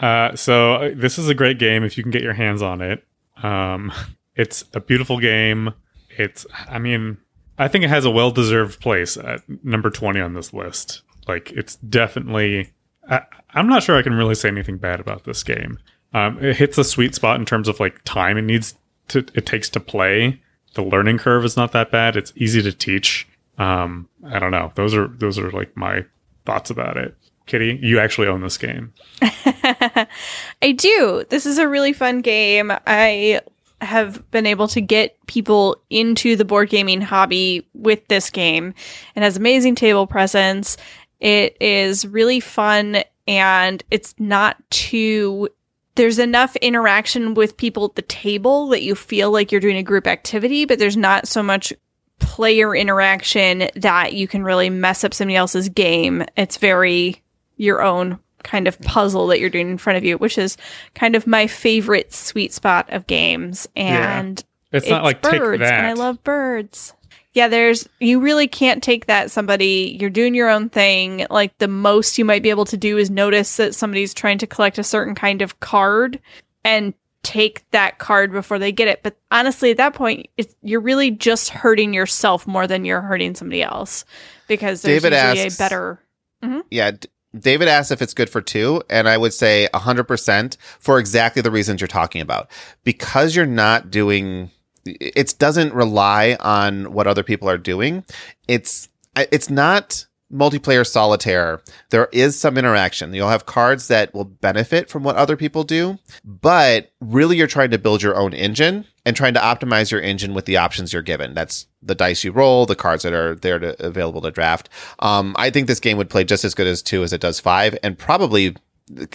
Uh, so uh, this is a great game if you can get your hands on it. Um, it's a beautiful game. It's, I mean, I think it has a well-deserved place at number twenty on this list. Like, it's definitely. I, I'm not sure I can really say anything bad about this game. Um, it hits a sweet spot in terms of like time it needs to, it takes to play. The learning curve is not that bad. It's easy to teach. Um, I don't know. Those are those are like my thoughts about it. Kitty, you actually own this game. [laughs] I do. This is a really fun game. I have been able to get people into the board gaming hobby with this game. It has amazing table presence. It is really fun and it's not too there's enough interaction with people at the table that you feel like you're doing a group activity, but there's not so much player interaction that you can really mess up somebody else's game. It's very your own kind of puzzle that you're doing in front of you, which is kind of my favorite sweet spot of games. Yeah. And It's, not like birds, that. and I love birds. Yeah, there's you really can't take that somebody you're doing your own thing. Like the most you might be able to do is notice that somebody's trying to collect a certain kind of card and take that card before they get it. But honestly, at that point, it's, you're really just hurting yourself more than you're hurting somebody else because there's David usually asks- a better. Mm-hmm. Yeah. D- David asked if it's good for two, and I would say 100% for exactly the reasons you're talking about. Because you're not doing, it doesn't rely on what other people are doing. It's, it's not multiplayer solitaire. There is some interaction. You'll have cards that will benefit from what other people do, but really you're trying to build your own engine and trying to optimize your engine with the options you're given. That's the dice you roll, the cards that are there to available to draft. Um, I think this game would play just as good as two as it does five, and probably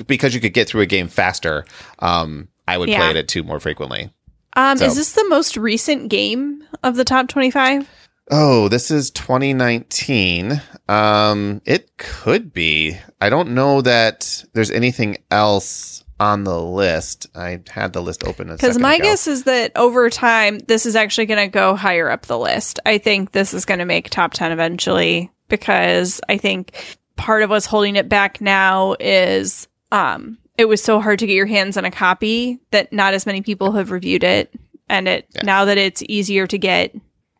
because you could get through a game faster. Um, I would play it at two more frequently. Um, So- Is this the most recent game of the top 25? Oh, this is 2019. Um, it could be. I don't know that there's anything else on the list. I had the list open Because my ago. guess is that over time, this is actually going to go higher up the list. I think this is going to make top 10 eventually because I think part of what's holding it back now is um, it was so hard to get your hands on a copy that not as many people have reviewed it. and it Yeah. now that it's easier to get.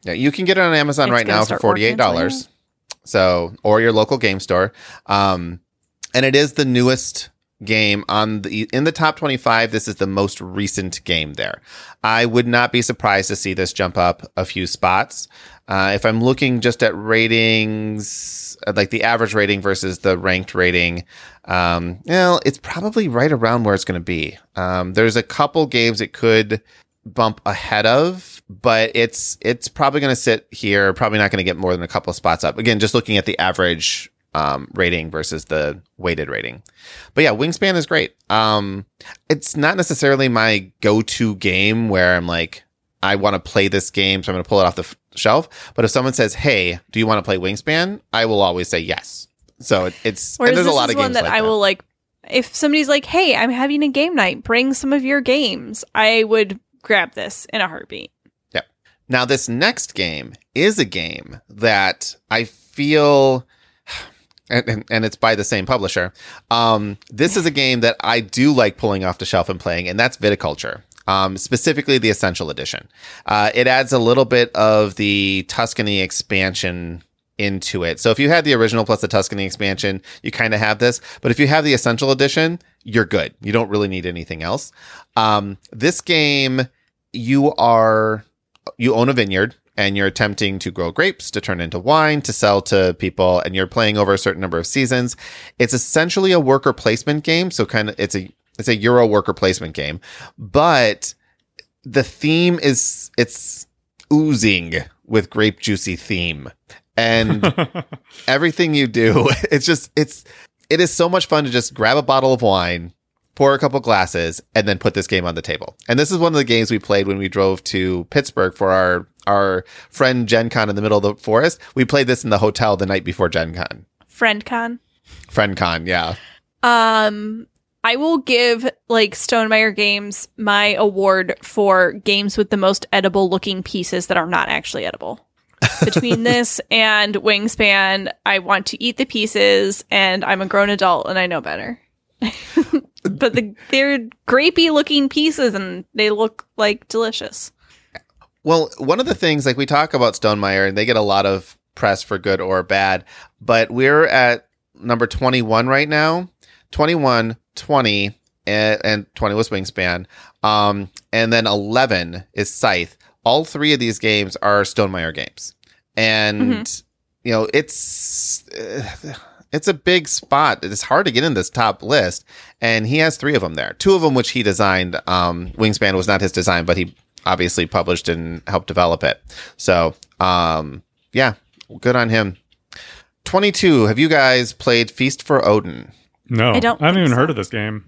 Yeah, you can get it on Amazon right now for forty eight dollars. So, or your local game store. Um, and it is the newest game on the in the top twenty five. This is the most recent game there. I would not be surprised to see this jump up a few spots. Uh, if I'm looking just at ratings, uh, like the average rating versus the ranked rating, um, well, it's probably right around where it's going to be. Um, there's a couple games it could bump ahead of, but it's it's probably going to sit here. Probably not going to get more than a couple of spots up. Again, just looking at the average um, rating versus the weighted rating. But yeah, Wingspan is great. Um, it's not necessarily my go-to game where I'm like, I want to play this game, so I'm going to pull it off the f- shelf. But if someone says, "Hey, do you want to play Wingspan?" I will always say yes. So it, it's and Whereas there's this a lot is of one games that like I will like. If somebody's like, "Hey, I'm having a game night. Bring some of your games," I would grab this in a heartbeat. Yep. Now, this next game is a game that I feel, and, and, and it's by the same publisher. Um, this is a game that I do like pulling off the shelf and playing, and that's Viticulture. Um, specifically the Essential Edition. Uh, it adds a little bit of the Tuscany expansion into it. So if you had the original plus the Tuscany expansion, you kind of have this. But if you have the Essential Edition, you're good. You don't really need anything else. Um, this game, you are you own a vineyard and you're attempting to grow grapes to turn into wine to sell to people and you're playing over a certain number of seasons. It's essentially a worker placement game so kind of it's a it's a euro worker placement game but the theme is it's oozing with grape juicy theme. And [laughs] everything you do [laughs] it's just it's it is so much fun to just grab a bottle of wine pour a couple glasses and then put this game on the table. And this is one of the games we played when we drove to pittsburgh for our our friend gen con in the middle of the forest we played this in the hotel the night before gen con Friend con. friend con yeah Um, I will give like Stonemaier Games my award for games with the most edible looking pieces that are not actually edible. Between [laughs] this and Wingspan, I want to eat the pieces, and I'm a grown adult and I know better. [laughs] but the they're grapey looking pieces, and they look like delicious. Well, one of the things, like we talk about Stonemaier, and they get a lot of press for good or bad, but we're at number 21 right now 21, 20, and, and 20 was Wingspan. Um, and then 11 is Scythe. All three of these games are Stonemaier games. And, you know, it's. Uh, it's a big spot. It's hard to get in this top list, and he has three of them there. Two of them which he designed. Um, Wingspan was not his design, but he obviously published and helped develop it. So, um, yeah, good on him. Twenty-two. Have you guys played Feast for Odin? no, I don't I haven't even so. heard of this game.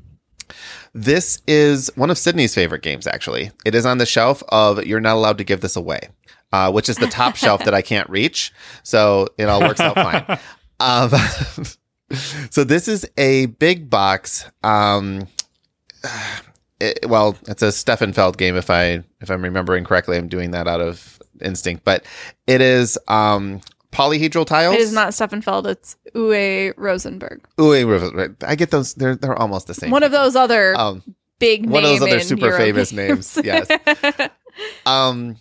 This is one of Sydney's favorite games, actually. It is on the shelf of You're Not Allowed to Give This Away, uh, which is the top [laughs] shelf that I can't reach. So it all works out fine. [laughs] Um, [laughs] so this is a big box. Um, it- well, it's a Stefan Feld game if I if I'm remembering correctly. I'm doing that out of instinct, but it is um, polyhedral tiles. It is not Stefan Feld, it's Uwe Rosenberg. Wait, wait. I get those. They're they're almost the same. One of those other Um, big one of those other super Euro famous games. names, yes. [laughs] Um,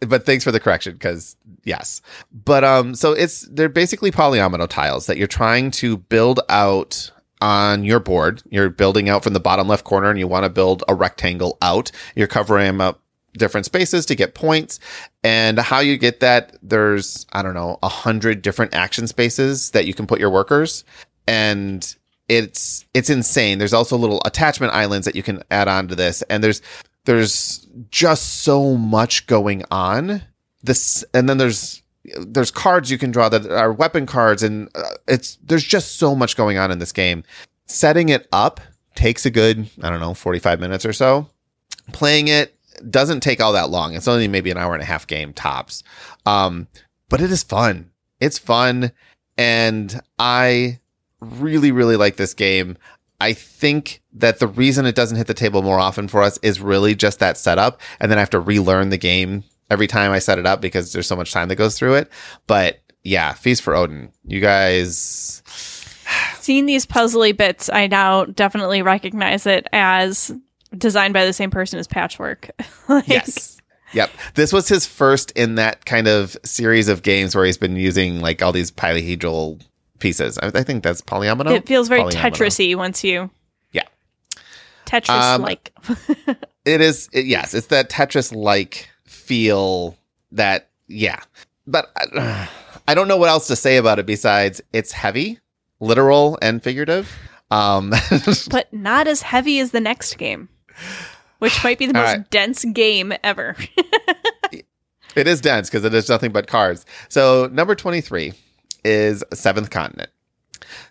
but thanks for the correction, because yes, but um, so it's they're basically polyomino tiles that you're trying to build out on your board. You're building out from the bottom left corner, and you want to build a rectangle out. You're covering up different spaces to get points, and how you get that. There's I don't know a hundred different action spaces that you can put your workers, and it's it's insane. There's also little attachment islands that you can add on to this, and there's there's just so much going on. This and then there's there's cards you can draw that are weapon cards, and uh, it's there's just so much going on in this game. Setting it up takes a good I don't know 45 minutes or so. Playing it doesn't take all that long. It's only maybe an hour and a half game tops. Um, but it is fun. It's fun, and I really really like this game. I think that the reason it doesn't hit the table more often for us is really just that setup. And then I have to relearn the game every time I set it up because there's so much time that goes through it. But yeah, Feast for Odin. You guys, Seeing these puzzly bits, I now definitely recognize it as designed by the same person as Patchwork. [laughs] Like, Yes. Yep. This was his first in that kind of series of games where he's been using like all these polyhedral pieces. I, I think that's polyomino. It feels very. Tetris-y once you Yeah. Tetris Um, like. It is. It, yes, it's that Tetris like feel that. Yeah, but I, I don't know what else to say about it besides it's heavy, literal and figurative. Um, [laughs] but not as heavy as the next game, which might be the [sighs] most right. dense game ever. [laughs] It is dense because it is nothing but cards. So number 23 is Seventh Continent.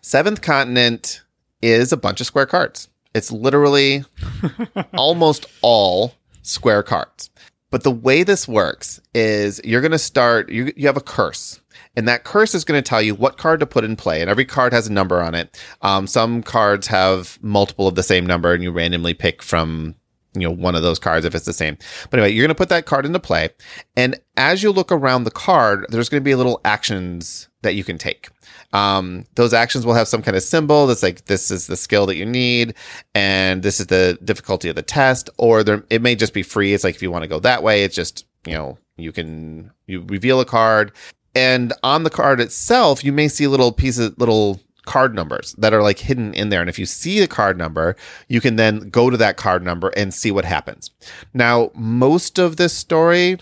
Seventh Continent is a bunch of square cards. It's literally [laughs] almost all square cards. But the way this works is you're going to start, you, you have a curse. And that curse is going to tell you what card to put in play. And every card has a number on it. Um, some cards have multiple of the same number, and you randomly pick from you know one of those cards if it's the same. But anyway, you're going to put that card into play, and as you look around the card, there's going to be little actions that you can take. Um, those actions will have some kind of symbol that's like this is the skill that you need, and this is the difficulty of the test, or there it may just be free. It's like if you want to go that way, it's just you know you can you reveal a card, and on the card itself, you may see little pieces, little card numbers that are like hidden in there. And if you see the card number, you can then go to that card number and see what happens. Now, most of this story,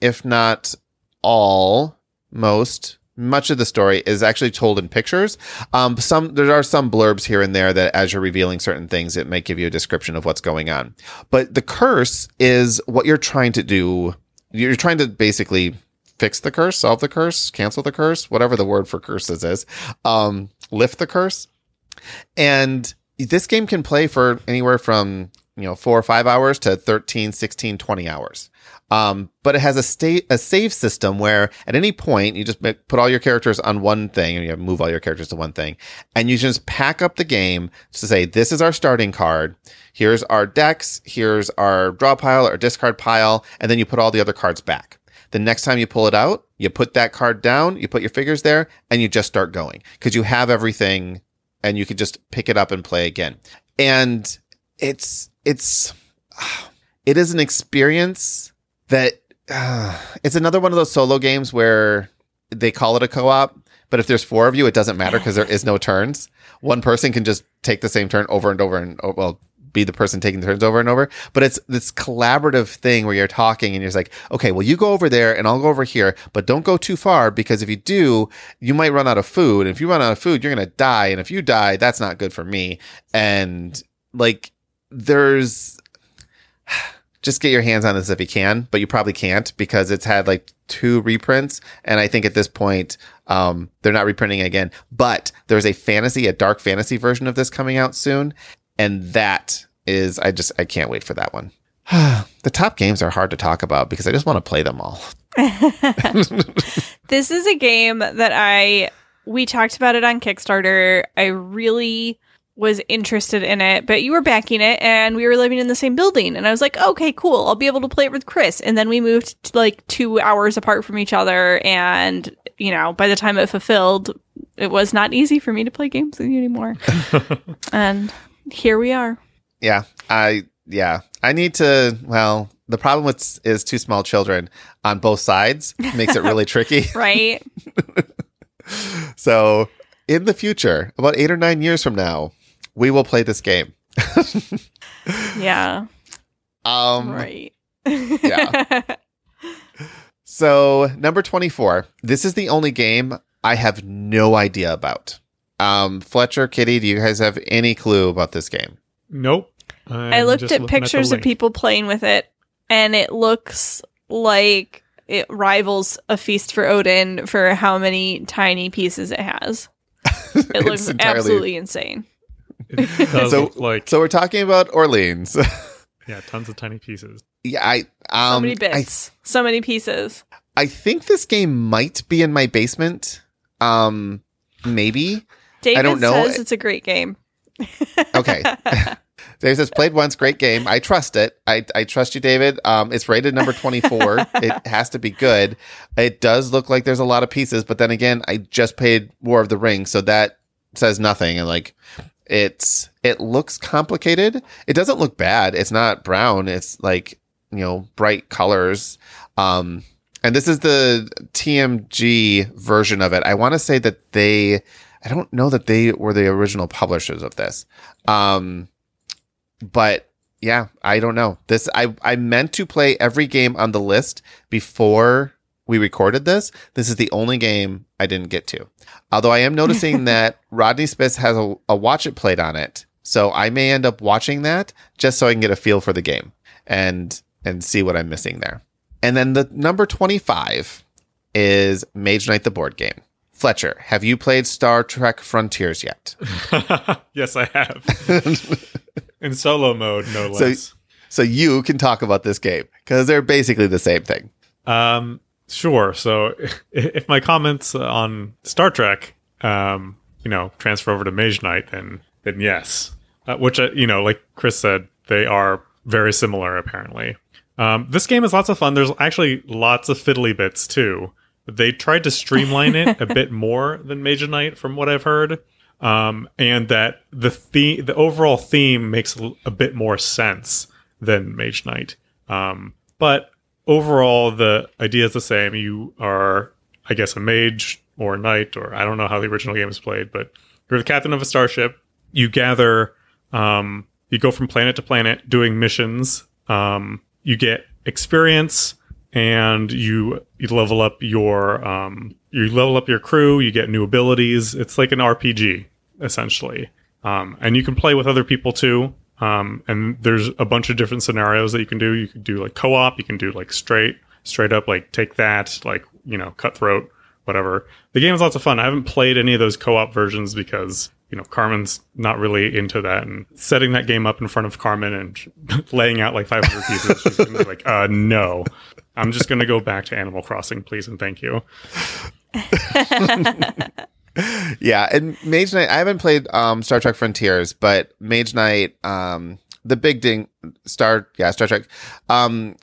if not all, most, much of the story is actually told in pictures. Um, some there are some blurbs here and there that, as you're revealing certain things, it might give you a description of what's going on. But the curse is what you're trying to do. You're trying to basically fix the curse, solve the curse, cancel the curse, whatever the word for curses is, um, lift the curse. And this game can play for anywhere from, you know, four or five hours to 13, 16, 20 hours. Um, but it has a state, a save system where at any point you just put all your characters on one thing and you move all your characters to one thing and you just pack up the game to say, this is our starting card. Here's our decks. Here's our draw pile or discard pile. And then you put all the other cards back. The next time you pull it out, you put that card down, you put your figures there, and you just start going because you have everything and you can just pick it up and play again. And it's, it's, [sighs] it is an experience that, uh, it's another one of those solo games where they call it a co op, but if there's four of you, it doesn't matter because there is no turns. One person can just take the same turn over and over and, oh, well, be the person taking turns over and over. But it's this collaborative thing where you're talking and you're like, okay, well, you go over there and I'll go over here, but don't go too far because if you do, you might run out of food. And if you run out of food, you're going to die. And if you die, that's not good for me. And like, there's just get your hands on this if you can, but you probably can't because it's had like two reprints. And I think at this point, um, they're not reprinting it again. But there's a fantasy, a dark fantasy version of this coming out soon. And that is, I just, I can't wait for that one. [sighs] the top games are hard to talk about because I just want to play them all. [laughs] [laughs] this is a game that I we talked about it on Kickstarter. I really was interested in it, but you were backing it and we were living in the same building and I was like, "Okay, cool. I'll be able to play it with Chris." And then we moved to like 2 hours apart from each other and, you know, by the time it fulfilled, it was not easy for me to play games with you anymore. [laughs] and here we are. Yeah. I, yeah, I need to, well, the problem with is two small children on both sides makes it really tricky. [laughs] Right? [laughs] So in the future, about eight or nine years from now, we will play this game. [laughs] yeah. Um, Right. yeah. [laughs] So number 24, this is the only game I have no idea about. Um, Fletcher, Kitty, do you guys have any clue about this game? Nope. I I'm looked at looking the pictures of people playing with it, and it looks like it rivals a feast for Odin for how many tiny pieces it has. [laughs] It looks entirely- absolutely insane. It does [laughs] So- look like So we're talking about Orleans. [laughs] yeah, tons of tiny pieces. yeah, I um So many I, bits, so many pieces. I think this game might be in my basement. Um maybe. David don't know. says it's a great game. [laughs] Okay. David says played once, great game. I trust it. I, I trust you, David. Um, it's rated number 24. it has to be good. It does look like there's a lot of pieces, but then again, I just played War of the Ring, so that says nothing. And like, It's it looks complicated. It doesn't look bad. It's not brown. It's like you know bright colors. Um, and this is the TMG version of it. I want to say that they. I don't know that they were the original publishers of this. Um, but yeah, I don't know. This I I meant to play every game on the list before we recorded this. This is the only game I didn't get to. Although I am [laughs] noticing that Rodney Smith has a, a watch it played on it. So I may end up watching that just so I can get a feel for the game and and see what I'm missing there. And then the number 25 is Mage Knight the board game. Fletcher, have you played Star Trek Frontiers yet? [laughs] yes, I have. [laughs] In solo mode, no So- less. So you can talk about this game because they're basically the same thing. Um, sure. So [laughs] if my comments on Star Trek, um, you know, transfer over to Mage Knight, then then yes. Uh, which uh, you know, like Chris said, they are very similar apparently. Um, this game is lots of fun. There's actually lots of fiddly bits too. They tried to streamline it a [laughs] bit more than Mage Knight, from what I've heard, um, and that the the the overall theme makes a, a bit more sense than Mage Knight. Um, but overall, the idea is the same. You are, I guess, a mage or a knight, or I don't know how the original game is played, but you're the captain of a starship. You gather, um, you go from planet to planet doing missions. Um, you get experience, and you you level up your um, you level up your crew. You get new abilities. It's like an RPG essentially, um, and you can play with other people too. Um, and there's a bunch of different scenarios that you can do. You can do like co-op. You can do like straight, straight up, like take that, like you know, cutthroat, whatever. The game is lots of fun. I haven't played any of those co-op versions because you know Carmen's not really into that. And setting that game up in front of Carmen and [laughs] laying out like 500 pieces, she's gonna be like, uh, no, I'm just gonna go back to Animal Crossing, please and thank you. [laughs] yeah, and Mage Knight. I haven't played um, Star Trek Frontiers, but Mage Knight, um, the big ding, Star, yeah, Star Trek. Um,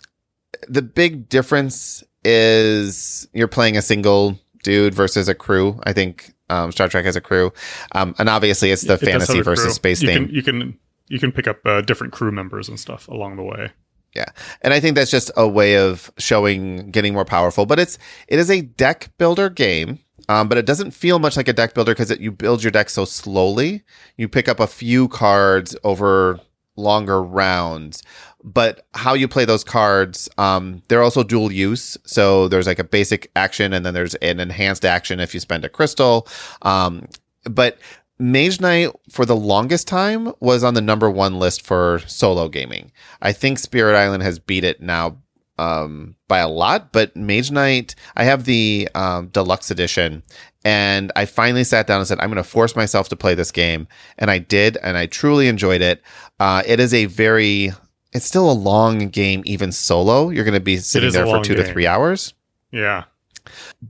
the big difference is you're playing a single dude versus a crew. I think um, Star Trek has a crew, um, and obviously it's the It fantasy versus crew. space you theme. Can, you can you can pick up uh, different crew members and stuff along the way. Yeah. And I think that's just a way of showing getting more powerful. But it's it is a deck builder game. Um, but it doesn't feel much like a deck builder because you build your deck so slowly. You pick up a few cards over longer rounds. But how you play those cards, um, they're also dual use. So there's like a basic action and then there's an enhanced action if you spend a crystal. Um, but Mage Knight for the longest time was on the number one list for solo gaming. I think Spirit Island has beat it now um, by a lot, but Mage Knight, I have the um, deluxe edition, and I finally sat down and said, I'm going to force myself to play this game. And I did, and I truly enjoyed it. Uh, it is a very, it's still a long game, even solo. You're going to be sitting there for two to three hours Yeah.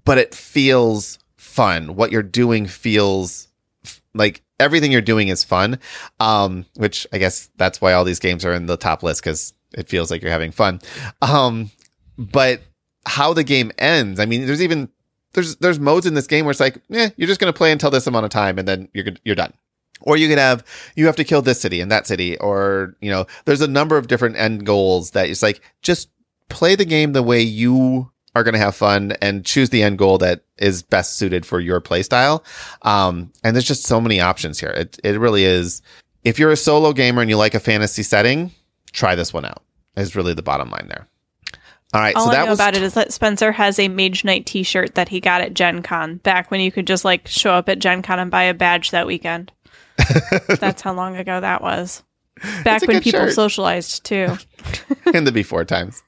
but it feels fun. What you're doing feels f- like everything you're doing is fun. Um, which I guess that's why all these games are in the top list because it feels like you're having fun. Um, but how the game ends, I mean, there's even there's there's modes in this game where it's like, eh, you're just gonna play until this amount of time and then you're you're done. Or you could have you have to kill this city and that city, or you know, there's a number of different end goals that it's like just play the game the way you are going to have fun and choose the end goal that is best suited for your play style. Um, and there's just so many options here. It, it really is. If you're a solo gamer and you like a fantasy setting, try this one out is really the bottom line there. All right. All so I that know was, about it is that Spencer has a Mage Knight T-shirt that he got at Gen Con back when you could just like show up at Gen Con and buy a badge that weekend. [laughs] That's how long ago that was. Back when people shirt. socialized too. [laughs] in the before times.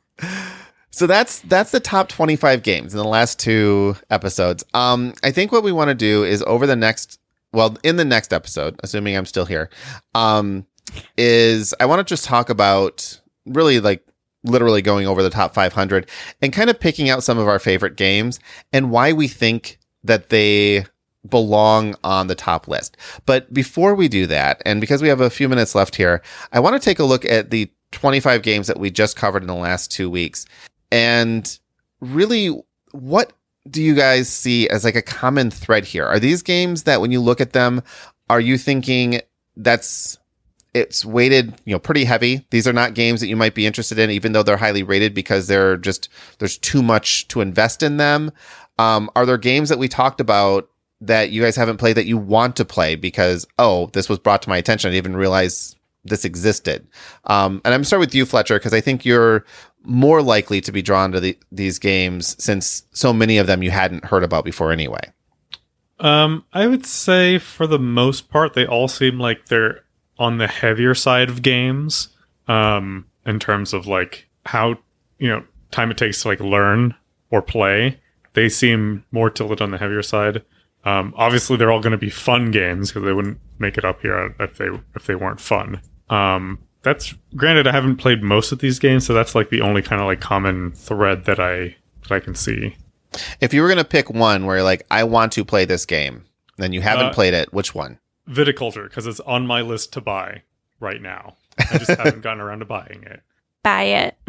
So that's that's the top 25 games in the last two episodes. Um I think what we want to do is over the next well in the next episode, assuming I'm still here, um is I want to just talk about really like literally going over the top 500 and kind of picking out some of our favorite games and why we think that they belong on the top list. But before we do that, and because we have a few minutes left here, I want to take a look at the 25 games that we just covered in the last two weeks. And really, what do you guys see as like a common thread here? Are these games that when you look at them, are you thinking that's it's weighted, you know, pretty heavy. These are not games that you might be interested in, even though they're highly rated because they're just there's too much to invest in them. Um, are there games that we talked about that you guys haven't played that you want to play because oh, this was brought to my attention. I didn't even realize this existed. Um, and I'm start with you, Fletcher, because I think you're more likely to be drawn to the, these games since so many of them you hadn't heard about before anyway. Um, I would say for the most part, they all seem like they're on the heavier side of games. Um, in terms of like how you know time it takes to like learn or play, they seem more tilted on the heavier side. Um, obviously, they're all going to be fun games because they wouldn't make it up here if they if they weren't fun. Um, that's granted. I haven't played most of these games, so that's like the only kind of like common thread that I that I can see. If you were going to pick one where you're like, I want to play this game, then you haven't Uh, played it, which one? Viticulture because it's on my list to buy right now. I just haven't gotten around to buying it. [laughs] Buy it. [laughs]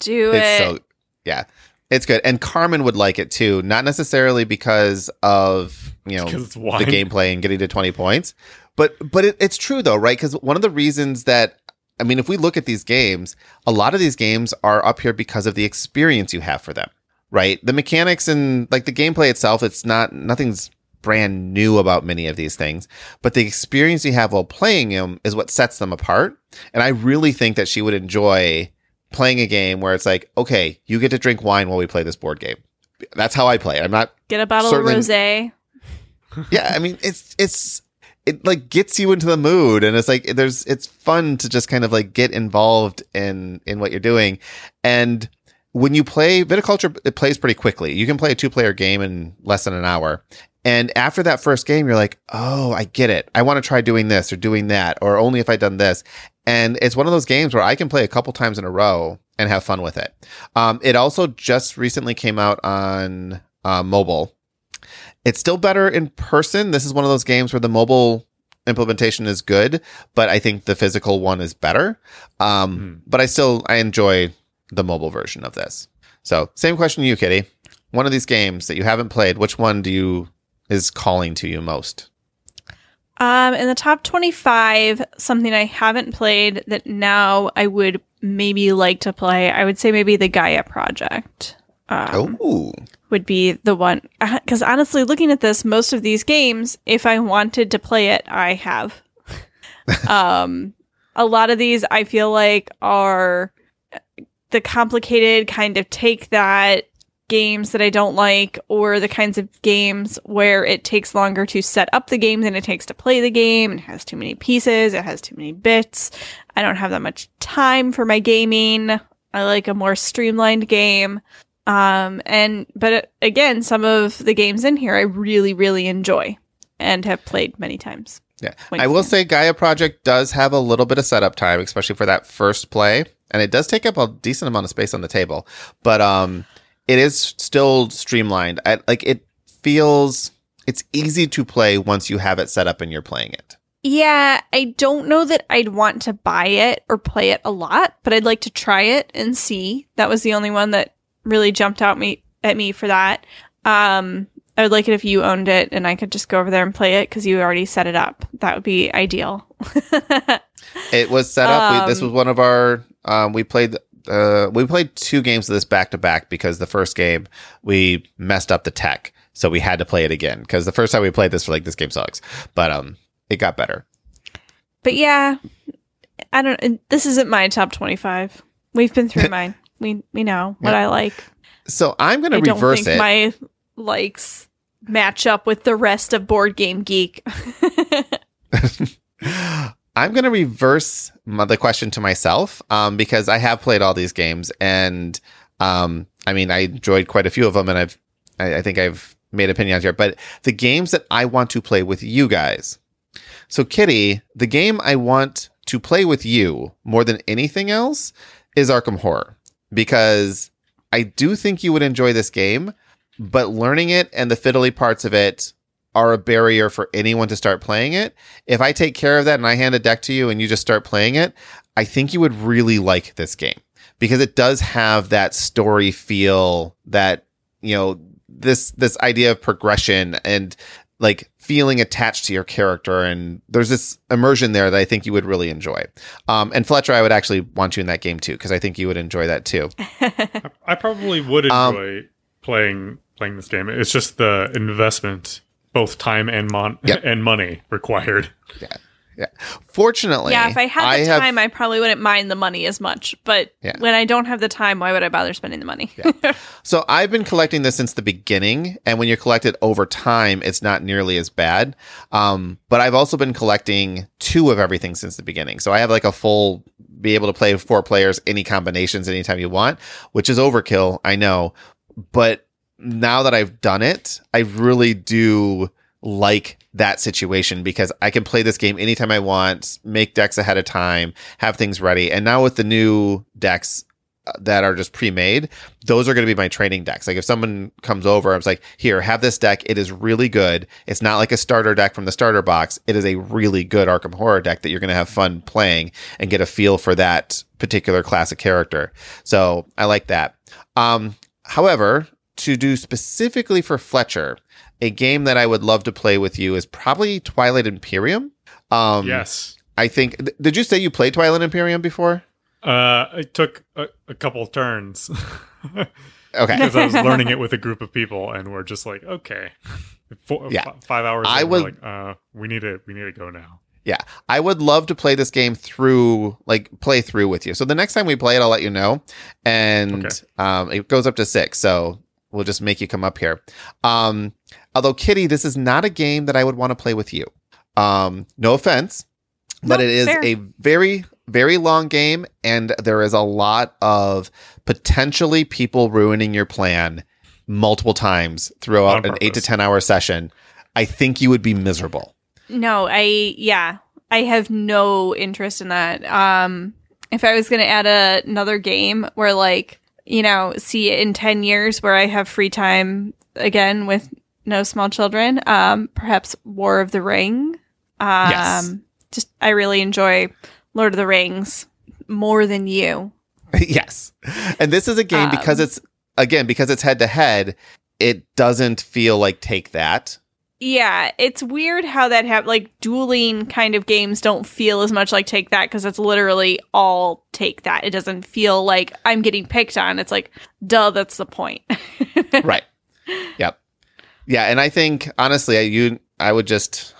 Do It's it. so yeah, it's good. And Carmen would like it too, not necessarily because of you know the gameplay and getting to 20 points. But but it, it's true though, right? Because one of the reasons that I mean, if we look at these games, a lot of these games are up here because of the experience you have for them, right? The mechanics and like the gameplay itself, it's not nothing's brand new about many of these things, but the experience you have while playing them is what sets them apart. And I really think that she would enjoy playing a game where it's like, okay, you get to drink wine while we play this board game. That's how I play. I'm not Get a bottle of rosé. [laughs] yeah, I mean, it's it's it like gets you into the mood, and it's like there's it's fun to just kind of like get involved in in what you're doing, and when you play viticulture, it plays pretty quickly. You can play a two player game in less than an hour. And after that first game, you're like, oh, I get it. I want to try doing this or doing that, or only if I done this. And it's one of those games where I can play a couple times in a row and have fun with it. Um, it also just recently came out on uh, mobile. It's still better in person. This is one of those games where the mobile implementation is good, but I think the physical one is better. Um, Hmm. But I still I enjoy the mobile version of this. So same question to you, Kitty. One of these games that you haven't played, which one do you is calling to you most? Um, in the top 25, something I haven't played that now I would maybe like to play, I would say maybe the Gaia Project. Um, oh, would be the one [laughs] because honestly looking at this most of these games if i wanted to play it i have [laughs] um a lot of these i feel like are the complicated kind of take that games that i don't like or the kinds of games where it takes longer to set up the game than it takes to play the game it has too many pieces it has too many bits i don't have that much time for my gaming i like a more streamlined game um, and but uh, again, some of the games in here I really, really enjoy and have played many times. yeah. I will say Gaia Project does have a little bit of setup time, especially for that first play, and it does take up a decent amount of space on the table. But um, it is still streamlined. I, like it feels it's easy to play once you have it set up and you're playing it. Yeah, I don't know that I'd want to buy it or play it a lot, but I'd like to try it and see. That was the only one that really jumped out me at me for that. Um, I would like it if you owned it and I could just go over there and play it because you already set it up. That would be ideal. [laughs] It was set up. we, this Um, was one of our. Um, we played. Uh, we played two games of this back to back because the first game we messed up the tech, so we had to play it again. Because the first time we played this, we're like, this game sucks, but um, it got better. but yeah, I don't. This isn't my top twenty-five. We've been through [laughs] mine. We we know what Yeah. I like. So I'm going to I don't reverse think it. my likes match up with the rest of Board Game Geek. [laughs] [laughs] I'm going to reverse my, the question to myself um, because I have played all these games, and um, I mean, I enjoyed quite a few of them, and I've, I, I think I've made opinions here. But the games that I want to play with you guys. So, Kitty, the game I want to play with you more than anything else is Arkham Horror because I do think you would enjoy this game, but learning it and the fiddly parts of it are a barrier for anyone to start playing it. If I take care of that and I hand a deck to you and you just start playing it, I think you would really like this game because it does have that story feel that, you know, this this idea of progression and like feeling attached to your character and there's this immersion there that I think you would really enjoy. Um, and Fletcher, I would actually want you in that game too because I think you would enjoy that too. [laughs] I, I probably would Um, enjoy playing playing this game. It's just the investment, both time and mon- Yep. [laughs] and money required. Yeah. Yeah. Fortunately, yeah, if I had the have- time, I probably wouldn't mind the money as much. But Yeah. when I don't have the time, why would I bother spending the money? [laughs] So I've been collecting this since the beginning, and when you collect it over time, it's not nearly as bad. Um, but I've also been collecting two of everything since the beginning. So I have like a full be able to play with four players, any combinations, anytime you want, which is overkill, I know. But now that I've done it, I really do like that situation because I can play this game anytime I want, make decks ahead of time, have things ready. And now with the new decks uh, that are just pre-made, those are going to be my training decks. Like if someone comes over, I was like, "Here, have this deck. It is really good. It's not like a starter deck from the starter box. It is a really good Arkham Horror deck that you're going to have fun playing and get a feel for that particular classic character." So I like that. Um, however, to do specifically for Fletcher, a game that I would love to play with you is probably Twilight Imperium. Um, yes. I think. th- Did you say you played Twilight Imperium before? Uh, it took a, a couple turns [laughs] Okay. because I was learning it with a group of people, and we're just like, okay, Four, Yeah. fi- five hours. I would- like, uh, we need to, we need to go now. Yeah, I would love to play this game through, like play through with you. So the next time we play it, I'll let you know. And Okay. um, it goes up to six, so we'll just make you come up here. Um, although Kitty, this is not a game that I would want to play with you. Um, no offense, but No, it is fair. a very, very long game, and there is a lot of potentially people ruining your plan multiple times throughout an eight to ten hour session. I think you would be miserable. No, I yeah, I have no interest in that. Um, if I was going to add a, another game where like you know, see in ten years where I have free time again with no small children, um, perhaps War of the Ring. Um, Yes. just I really enjoy Lord of the Rings more than you. [laughs] yes. And this is a game because Um, it's again because it's head to head, it doesn't feel like take that. Yeah, it's weird how that happened. Like dueling kind of games don't feel as much like take that because it's literally all take that. It doesn't feel like I'm getting picked on. It's like, duh, that's the point. [laughs] right. Yep. Yeah, and I think honestly, I you I would just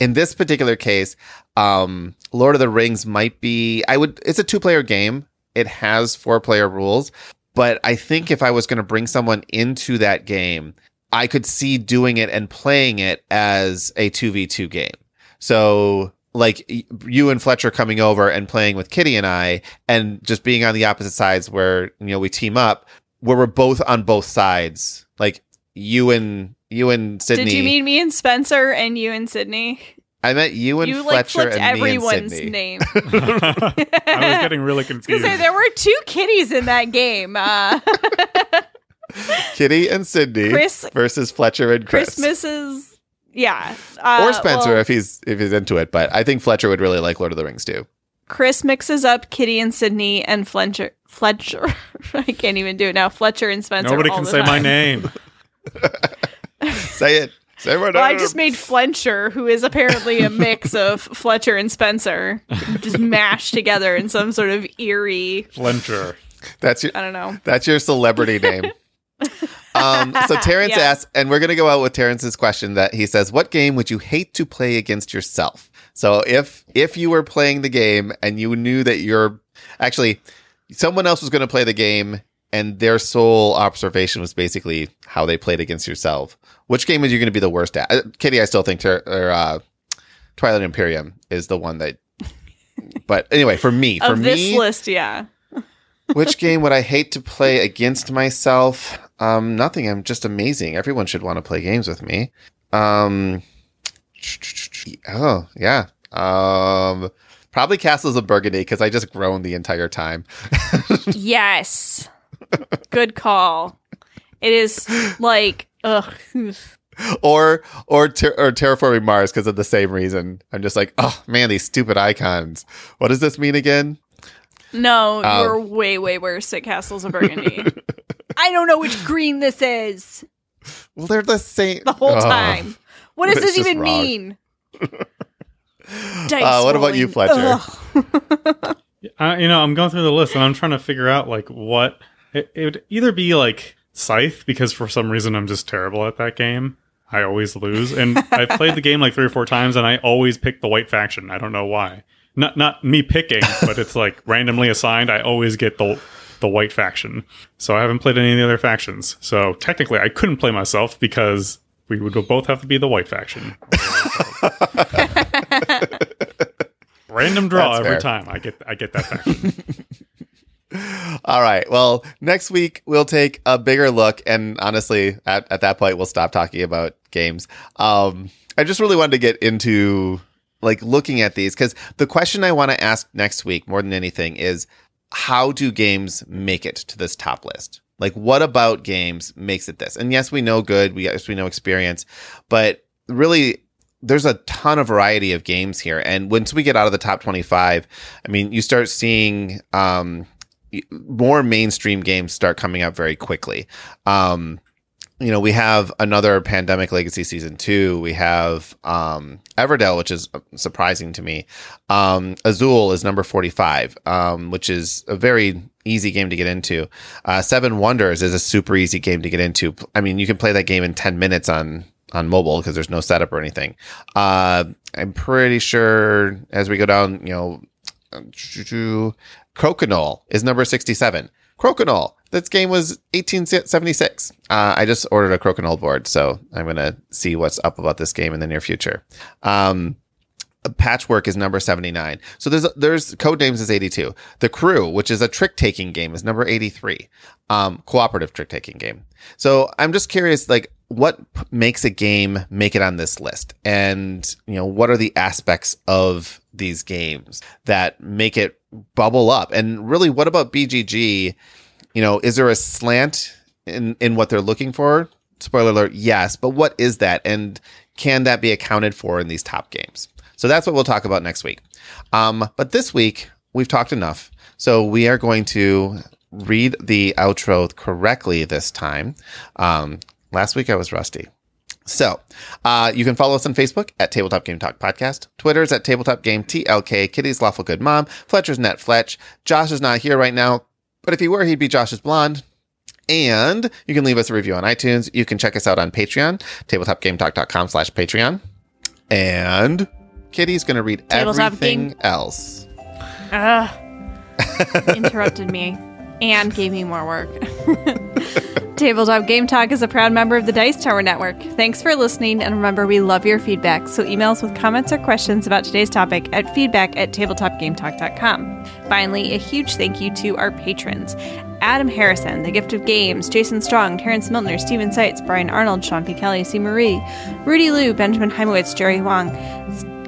in this particular case, um Lord of the Rings might be I would it's a two-player game. It has four-player rules, but I think if I was going to bring someone into that game, I could see doing it and playing it as a 2v2 game. So like you and Fletcher coming over and playing with Kitty and I and just being on the opposite sides where you know we team up where we're both on both sides. Like you and you and Sydney. Did you mean me and Spencer and you and Sydney? I met you and you like Fletcher flipped and me and everyone's name. [laughs] I was getting really [laughs] I was confused. gonna say there were two kitties in that game. Uh, [laughs] [laughs] Kitty and Sydney Chris- versus Fletcher and Chris. Christmases, yeah, uh, or Spencer well, if he's if he's into it, but I think Fletcher would really like Lord of the Rings too. Chris mixes up Kitty and Sydney and Fletcher. Fletcher, [laughs] I can't even do it now. Fletcher and Spencer. Nobody all can the say my name. [laughs] Say it. Say my Well, I just made Fletcher, who is apparently a mix of Fletcher and Spencer, just mashed together in some sort of eerie. Flencher. That's your I don't know. That's your celebrity name. Um, so [laughs] Terrence Yeah. asks, and we're going to go out with Terrence's question that he says, "What game would you hate to play against yourself?" So if if you were playing the game and you knew that you're actually someone else was going to play the game and their sole observation was basically how they played against yourself, which game was you going to be the worst at? Uh, Kitty, I still think ter- or, uh, Twilight Imperium is the one that. But anyway, for me, [laughs] for Of this me, list, yeah. [laughs] which game would I hate to play against myself? Um, nothing. I'm just amazing. Everyone should want to play games with me. Um, oh yeah. Um, probably Castles of Burgundy because I just groaned the entire time. [laughs] yes. Good call. It is like, ugh. or or ter- or terraforming Mars because of the same reason. I'm just like, oh man, these stupid icons. What does this mean again? No, Um, you're way, way worse at Castles of Burgundy. [laughs] I don't know which green this is Well, they're the same the whole Ugh. time. What does It's this even wrong. mean? [laughs] Uh, what about you. Fletcher? Ugh. [laughs] Uh, you know, I'm going through the list and I'm trying to figure out like what it, it would either be like Scythe because for some reason I'm just terrible at that game. I always lose, and I've [laughs] played the game like three or four times, and I always pick the white faction. I don't know why. Not not me picking, but it's like randomly assigned. I always get the the white faction. So I haven't played any of the other factions. So technically, I couldn't play myself because we would both have to be the white faction. [laughs] Random draw That's every fair. time. I get I get that faction. [laughs] All right. Well, next week we'll take a bigger look, and honestly, at, at that point, we'll stop talking about games. Um, I just really wanted to get into like looking at these because the question I want to ask next week more than anything is how do games make it to this top list? Like, what about games makes it this? And yes, we know good. We yes, we know experience, but really, there's a ton of variety of games here. And once we get out of the top 25, I mean, you start seeing um, more mainstream games start coming up very quickly. Um, you know, we have another Pandemic Legacy season two. We have um, Everdell, which is surprising to me. Um, Azul is number 45, um, which is a very easy game to get into. Uh, Seven Wonders is a super easy game to get into. I mean, you can play that game in 10 minutes on on mobile because there's no setup or anything. Uh, I'm pretty sure as we go down, you know, Crokinole is number 67. Crokinole. This game was 1876. Uh, I just ordered a Crokinole board, so I'm going to see what's up about this game in the near future. Um, Patchwork is number 79. So there's there's Codenames is 82. The Crew, which is a trick taking game, is number 83. Um, cooperative trick taking game. So I'm just curious, like, what makes a game make it on this list, and you know, what are the aspects of these games that make it bubble up? And really, what about BGG? You know, is there a slant in in what they're looking for? Spoiler alert, yes, but what is that, and can that be accounted for in these top games? So that's what we'll talk about next week. Um, but this week, we've talked enough. So we are going to read the outro correctly this time. Um, last week I was rusty. So, uh, you can follow us on Facebook at Tabletop Game Talk Podcast. Twitter's at Tabletop Game TLK. Kitty's Lawful Good Mom. Fletcher's Net Fletch. Josh is not here right now, but if he were, he'd be Josh's Blonde. And you can leave us a review on iTunes. You can check us out on Patreon, tabletopgametalk.com slash Patreon. And Kitty's going to read Tabletop everything else. Ugh. interrupted me and gave me more work. [laughs] Tabletop Game Talk is a proud member of the Dice Tower Network. Thanks for listening, and remember, we love your feedback. So email us with comments or questions about today's topic at feedback at tabletopgametalk.com. Finally, a huge thank you to our patrons. Adam Harrison, The Gift of Games, Jason Strong, Terrence Milner, Steven Seitz, Brian Arnold, Sean P. Kelly, C. Marie, Rudy Liu, Benjamin Heimowitz, Jerry Huang,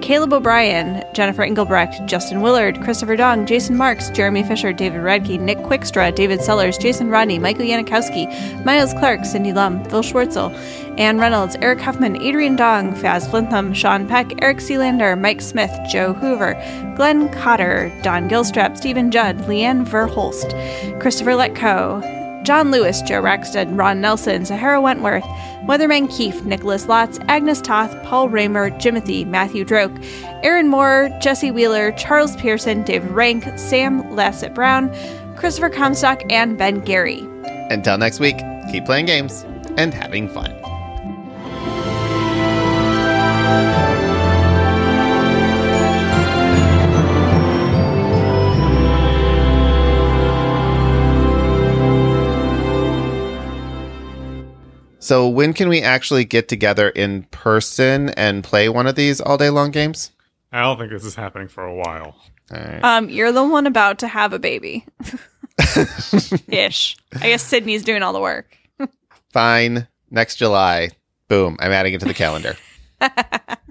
Caleb O'Brien, Jennifer Engelbrecht, Justin Willard, Christopher Dong, Jason Marks, Jeremy Fisher, David Radke, Nick Quickstra, David Sellers, Jason Rodney, Michael Yanikowski, Miles Clark, Cindy Lum, Phil Schwartzel, Ann Reynolds, Eric Huffman, Adrian Dong, Faz Flintham, Sean Peck, Eric Sealander, Mike Smith, Joe Hoover, Glenn Cotter, Don Gilstrap, Stephen Judd, Leanne Verholst, Christopher Letko, John Lewis, Joe Raxton, Ron Nelson, Sahara Wentworth, Weatherman Keefe, Nicholas Lotz, Agnes Toth, Paul Raymer, Jimothy, Matthew Droke, Aaron Moore, Jesse Wheeler, Charles Pearson, David Rank, Sam Lassett Brown, Christopher Comstock, and Ben Gary. Until next week, keep playing games and having fun. So, when can we actually get together in person and play one of these all day long games? I don't think this is happening for a while. All right. Um, you're the one about to have a baby. [laughs] Ish. I guess Sydney's doing all the work. Fine. Next July. Boom. I'm adding it to the calendar. [laughs]